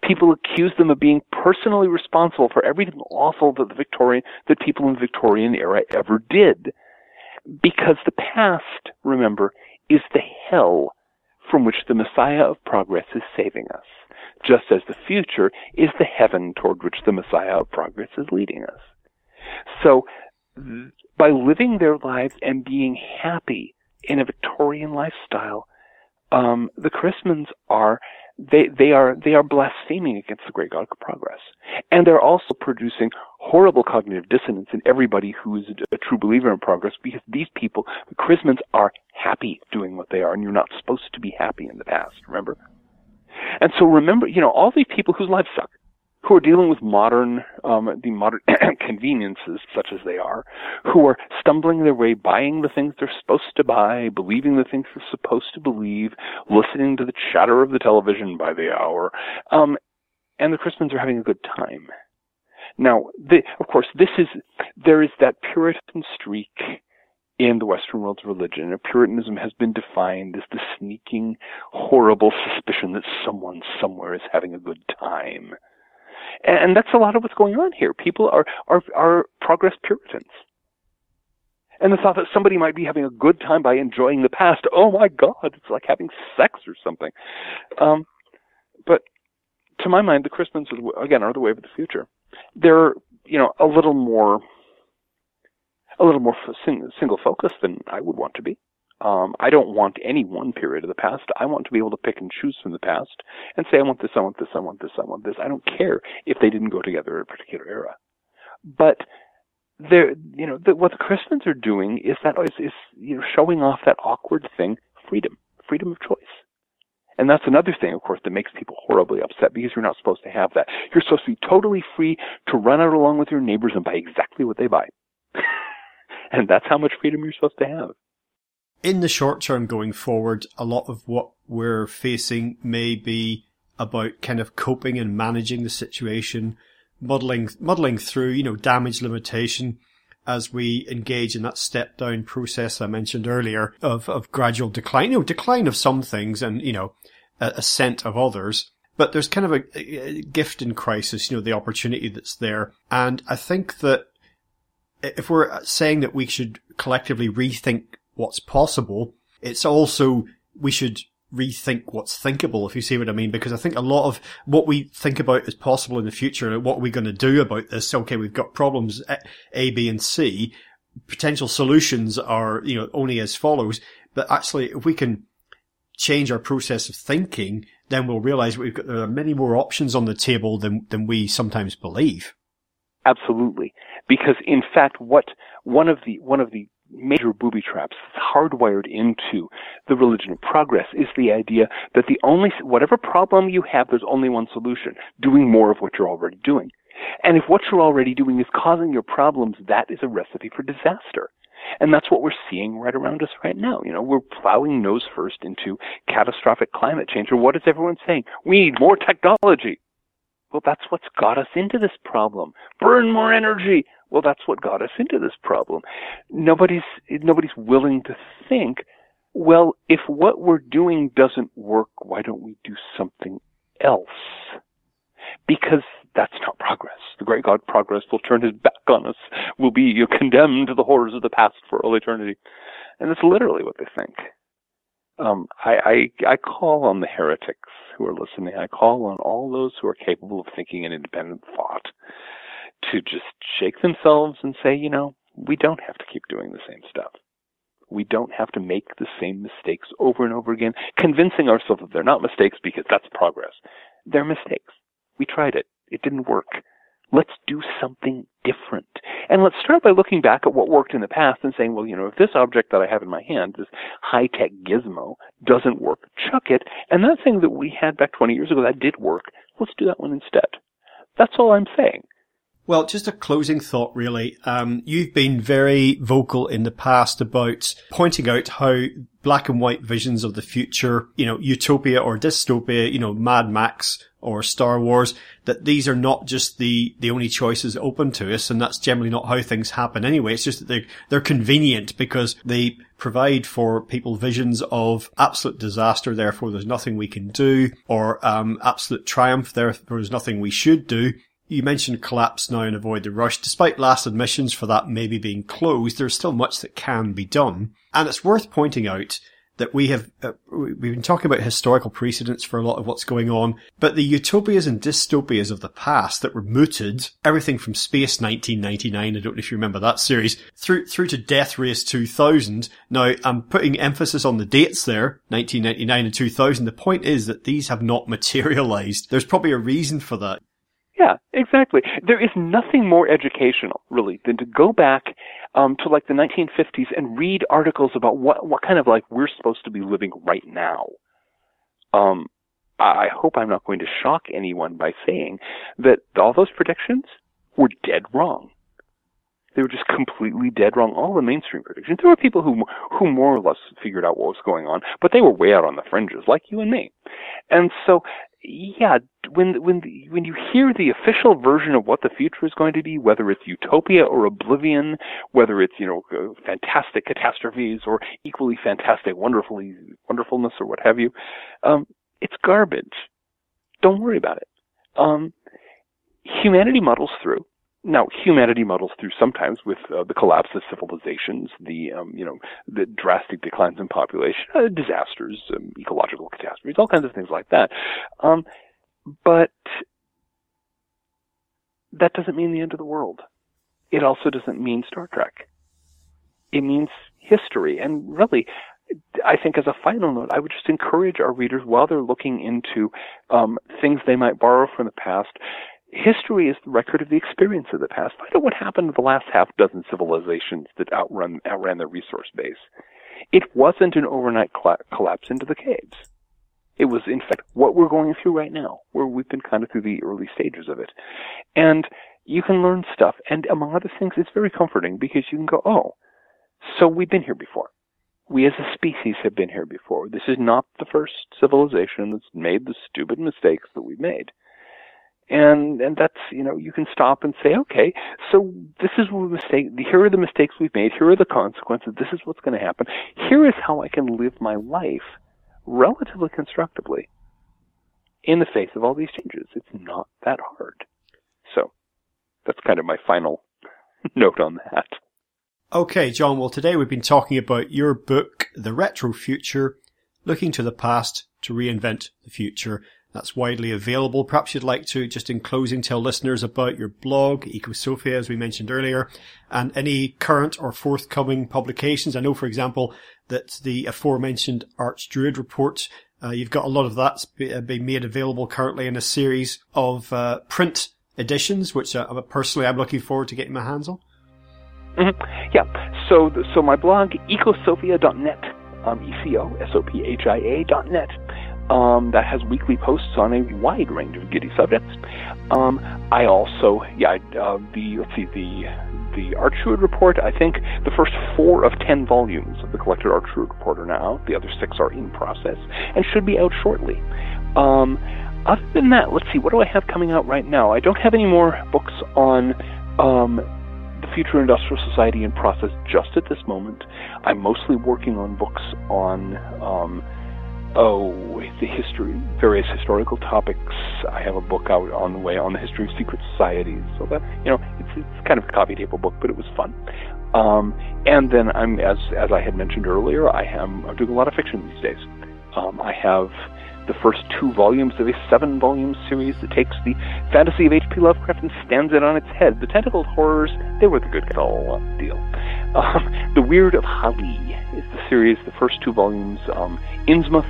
people accuse them of being personally responsible for everything awful that the Victorian, that people in the Victorian era ever did. Because the past, remember, is the hell from which the Messiah of progress is saving us, just as the future is the heaven toward which the Messiah of progress is leading us. So, by living their lives and being happy in a Victorian lifestyle, um, the Chrismans are they they are they are blaspheming against the great God of progress, and they're also producing horrible cognitive dissonance in everybody who is a, true believer in progress because these people, the Chrismans, are happy doing what they are, and you're not supposed to be happy in the past. Remember, and so remember, you know, all these people whose lives suck, who are dealing with modern, um, the modern *clears throat* conveniences, such as they are, who are stumbling their way, buying the things they're supposed to buy, believing the things they're supposed to believe, listening to the chatter of the television by the hour, um, and the Chrismans are having a good time. Now, the, of course, this is there is that Puritan streak in the Western world's religion. Puritanism has been defined as the sneaking, horrible suspicion that someone somewhere is having a good time. And that's a lot of what's going on here. People are, are, are progress Puritans. And the thought that somebody might be having a good time by enjoying the past, oh my God, it's like having sex or something. Um, but to my mind, the the, again are the wave of the future. They're you know a little more a little more single focused than I would want to be. Um, I don't want any one period of the past. I want to be able to pick and choose from the past and say, I want this, I want this, I want this, I want this. I don't care if they didn't go together in a particular era. But they're, you know, the, what the Chrismans are doing is that is, is you know showing off that awkward thing, freedom, freedom of choice. And that's another thing, of course, that makes people horribly upset because you're not supposed to have that. You're supposed to be totally free to run out along with your neighbors and buy exactly what they buy. *laughs* and that's how much freedom you're supposed to have. In the short term going forward, a lot of what we're facing may be about kind of coping and managing the situation, muddling, muddling through, you know, damage limitation as we engage in that step down process I mentioned earlier of, of gradual decline, you know, decline of some things and, you know, ascent of others. But there's kind of a, a gift in crisis, you know, the opportunity that's there. And I think that if we're saying that we should collectively rethink what's possible, it's also we should rethink what's thinkable, if you see what I mean, because I think a lot of what we think about is possible in the future what are we going to do about this? Okay, we've got problems eh, A, B, and C. Potential solutions are, you know, only as follows. But actually, if we can change our process of thinking, then we'll realize we've got, there are many more options on the table than, than we sometimes believe. Absolutely. Because in fact, what one of the, one of the major booby traps hardwired into the religion of progress is the idea that the only, whatever problem you have, there's only one solution. Doing more of what you're already doing. And if what you're already doing is causing your problems, that is a recipe for disaster. And that's what we're seeing right around us right now. You know, we're plowing nose first into catastrophic climate change. Or what is everyone saying? We need more technology. Well, that's what's got us into this problem. Burn more energy. Well, that's what got us into this problem. Nobody's nobody's willing to think, well, if what we're doing doesn't work, why don't we do something else? Because that's not progress. The great God progress will turn his back on us, We'll be condemned to the horrors of the past for all eternity. And that's literally what they think. Um, I, I, I call on the heretics who are listening. I call on all those who are capable of thinking an independent thought to just shake themselves and say, you know, we don't have to keep doing the same stuff. We don't have to make the same mistakes over and over again, convincing ourselves that they're not mistakes because that's progress. They're mistakes. We tried it. It didn't work. Let's do something different. And let's start by looking back at what worked in the past and saying, well, you know, if this object that I have in my hand, this high-tech gizmo, doesn't work, chuck it. And that thing that we had back 20 years ago that did work, let's do that one instead. That's all I'm saying. Well, just a closing thought, really. Um, you've been very vocal in the past about pointing out how black and white visions of the future, you know, utopia or dystopia, you know, Mad Max or Star Wars, that these are not just the, the only choices open to us, and that's generally not how things happen anyway. It's just that they're, they're convenient because they provide for people visions of absolute disaster, therefore there's nothing we can do, or um, absolute triumph, therefore there's nothing we should do. You mentioned collapse now and avoid the rush. Despite last admissions for that maybe being closed, there's still much that can be done. And it's worth pointing out that we have, uh, we've been talking about historical precedents for a lot of what's going on, but the utopias and dystopias of the past that were mooted, everything from Space 1999, I don't know if you remember that series, through, through to Death Race 2000. Now, I'm putting emphasis on the dates there, 1999 and 2000. The point is that these have not *laughs* materialized. There's probably a reason for that. Yeah, exactly. There is nothing more educational, really, than to go back um, to like the 1950s and read articles about what what kind of life we're supposed to be living right now. Um, I hope I'm not going to shock anyone by saying that all those predictions were dead wrong. They were just completely dead wrong. All the mainstream predictions. There were people who who more or less figured out what was going on, but they were way out on the fringes, like you and me. And so yeah, when when when you hear the official version of what the future is going to be, whether it's utopia or oblivion, whether it's you know uh, fantastic catastrophes or equally fantastic wonderfully wonderfulness or what have you, um, it's garbage. Don't worry about it. Um, humanity muddles through. Now, humanity muddles through sometimes with uh, the collapse of civilizations, the um, you know the drastic declines in population, uh, disasters, um, ecological catastrophes, all kinds of things like that. Um, But that doesn't mean the end of the world. It also doesn't mean Star Trek. It means history. And really, I think as a final note, I would just encourage our readers while they're looking into um, things they might borrow from the past. History is the record of the experience of the past. Find out what happened to the last half dozen civilizations that outrun outran their resource base. It wasn't an overnight collapse into the caves. It was, in fact, what we're going through right now, where we've been kind of through the early stages of it. And you can learn stuff, and among other things, it's very comforting because you can go, oh, so we've been here before. We as a species have been here before. This is not the first civilization that's made the stupid mistakes that we've made. And and that's you know you can stop and say okay so this is what we mistake here are the mistakes we've made here are the consequences this is what's going to happen here is how I can live my life relatively constructively in the face of all these changes. It's not that hard. So that's kind of my final *laughs* note on that. Okay, John. Well, today we've been talking about your book, The Retro Future, looking to the past to reinvent the future. That's widely available. Perhaps you'd like to, just in closing, tell listeners about your blog, Ecosophia, as we mentioned earlier, and any current or forthcoming publications. I know, for example, that the aforementioned Archdruid report, uh, you've got a lot of that uh, being made available currently in a series of uh, print editions, which uh, personally I'm looking forward to getting my hands on. Mm-hmm. Yeah. So, so my blog, ecosophia.net, um, E-C-O-S-O-P-H-I-A dot net. Um, that has weekly posts on a wide range of giddy subjects. Um, I also, yeah, uh, the let's see, the the Archdruid report. I think the first four of ten volumes of the collected Archdruid report are now. The other six are in process and should be out shortly. Um, other than that, let's see, what do I have coming out right now? I don't have any more books on um, the future industrial society in process just at this moment. I'm mostly working on books on um, oh, the history, various historical topics. I have a book out on the way on the history of secret societies. So that you know, it's it's kind of a coffee table book, but it was fun. Um, and then I'm as as I had mentioned earlier, I am doing a lot of fiction these days. Um, I have the first two volumes of a seven volume series that takes the fantasy of H.P. Lovecraft and stands it on its head. The tentacled horrors, they were the good guys all uh, deal. Um, the Weird of Hali is the series, the first two volumes, um, Innsmouth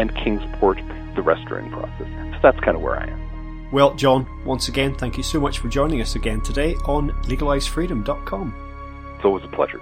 and Kingsport, the rest are in process. So that's kind of where I am. Well, John, once again, thank you so much for joining us again today on legalizefreedom.com. It's always a pleasure.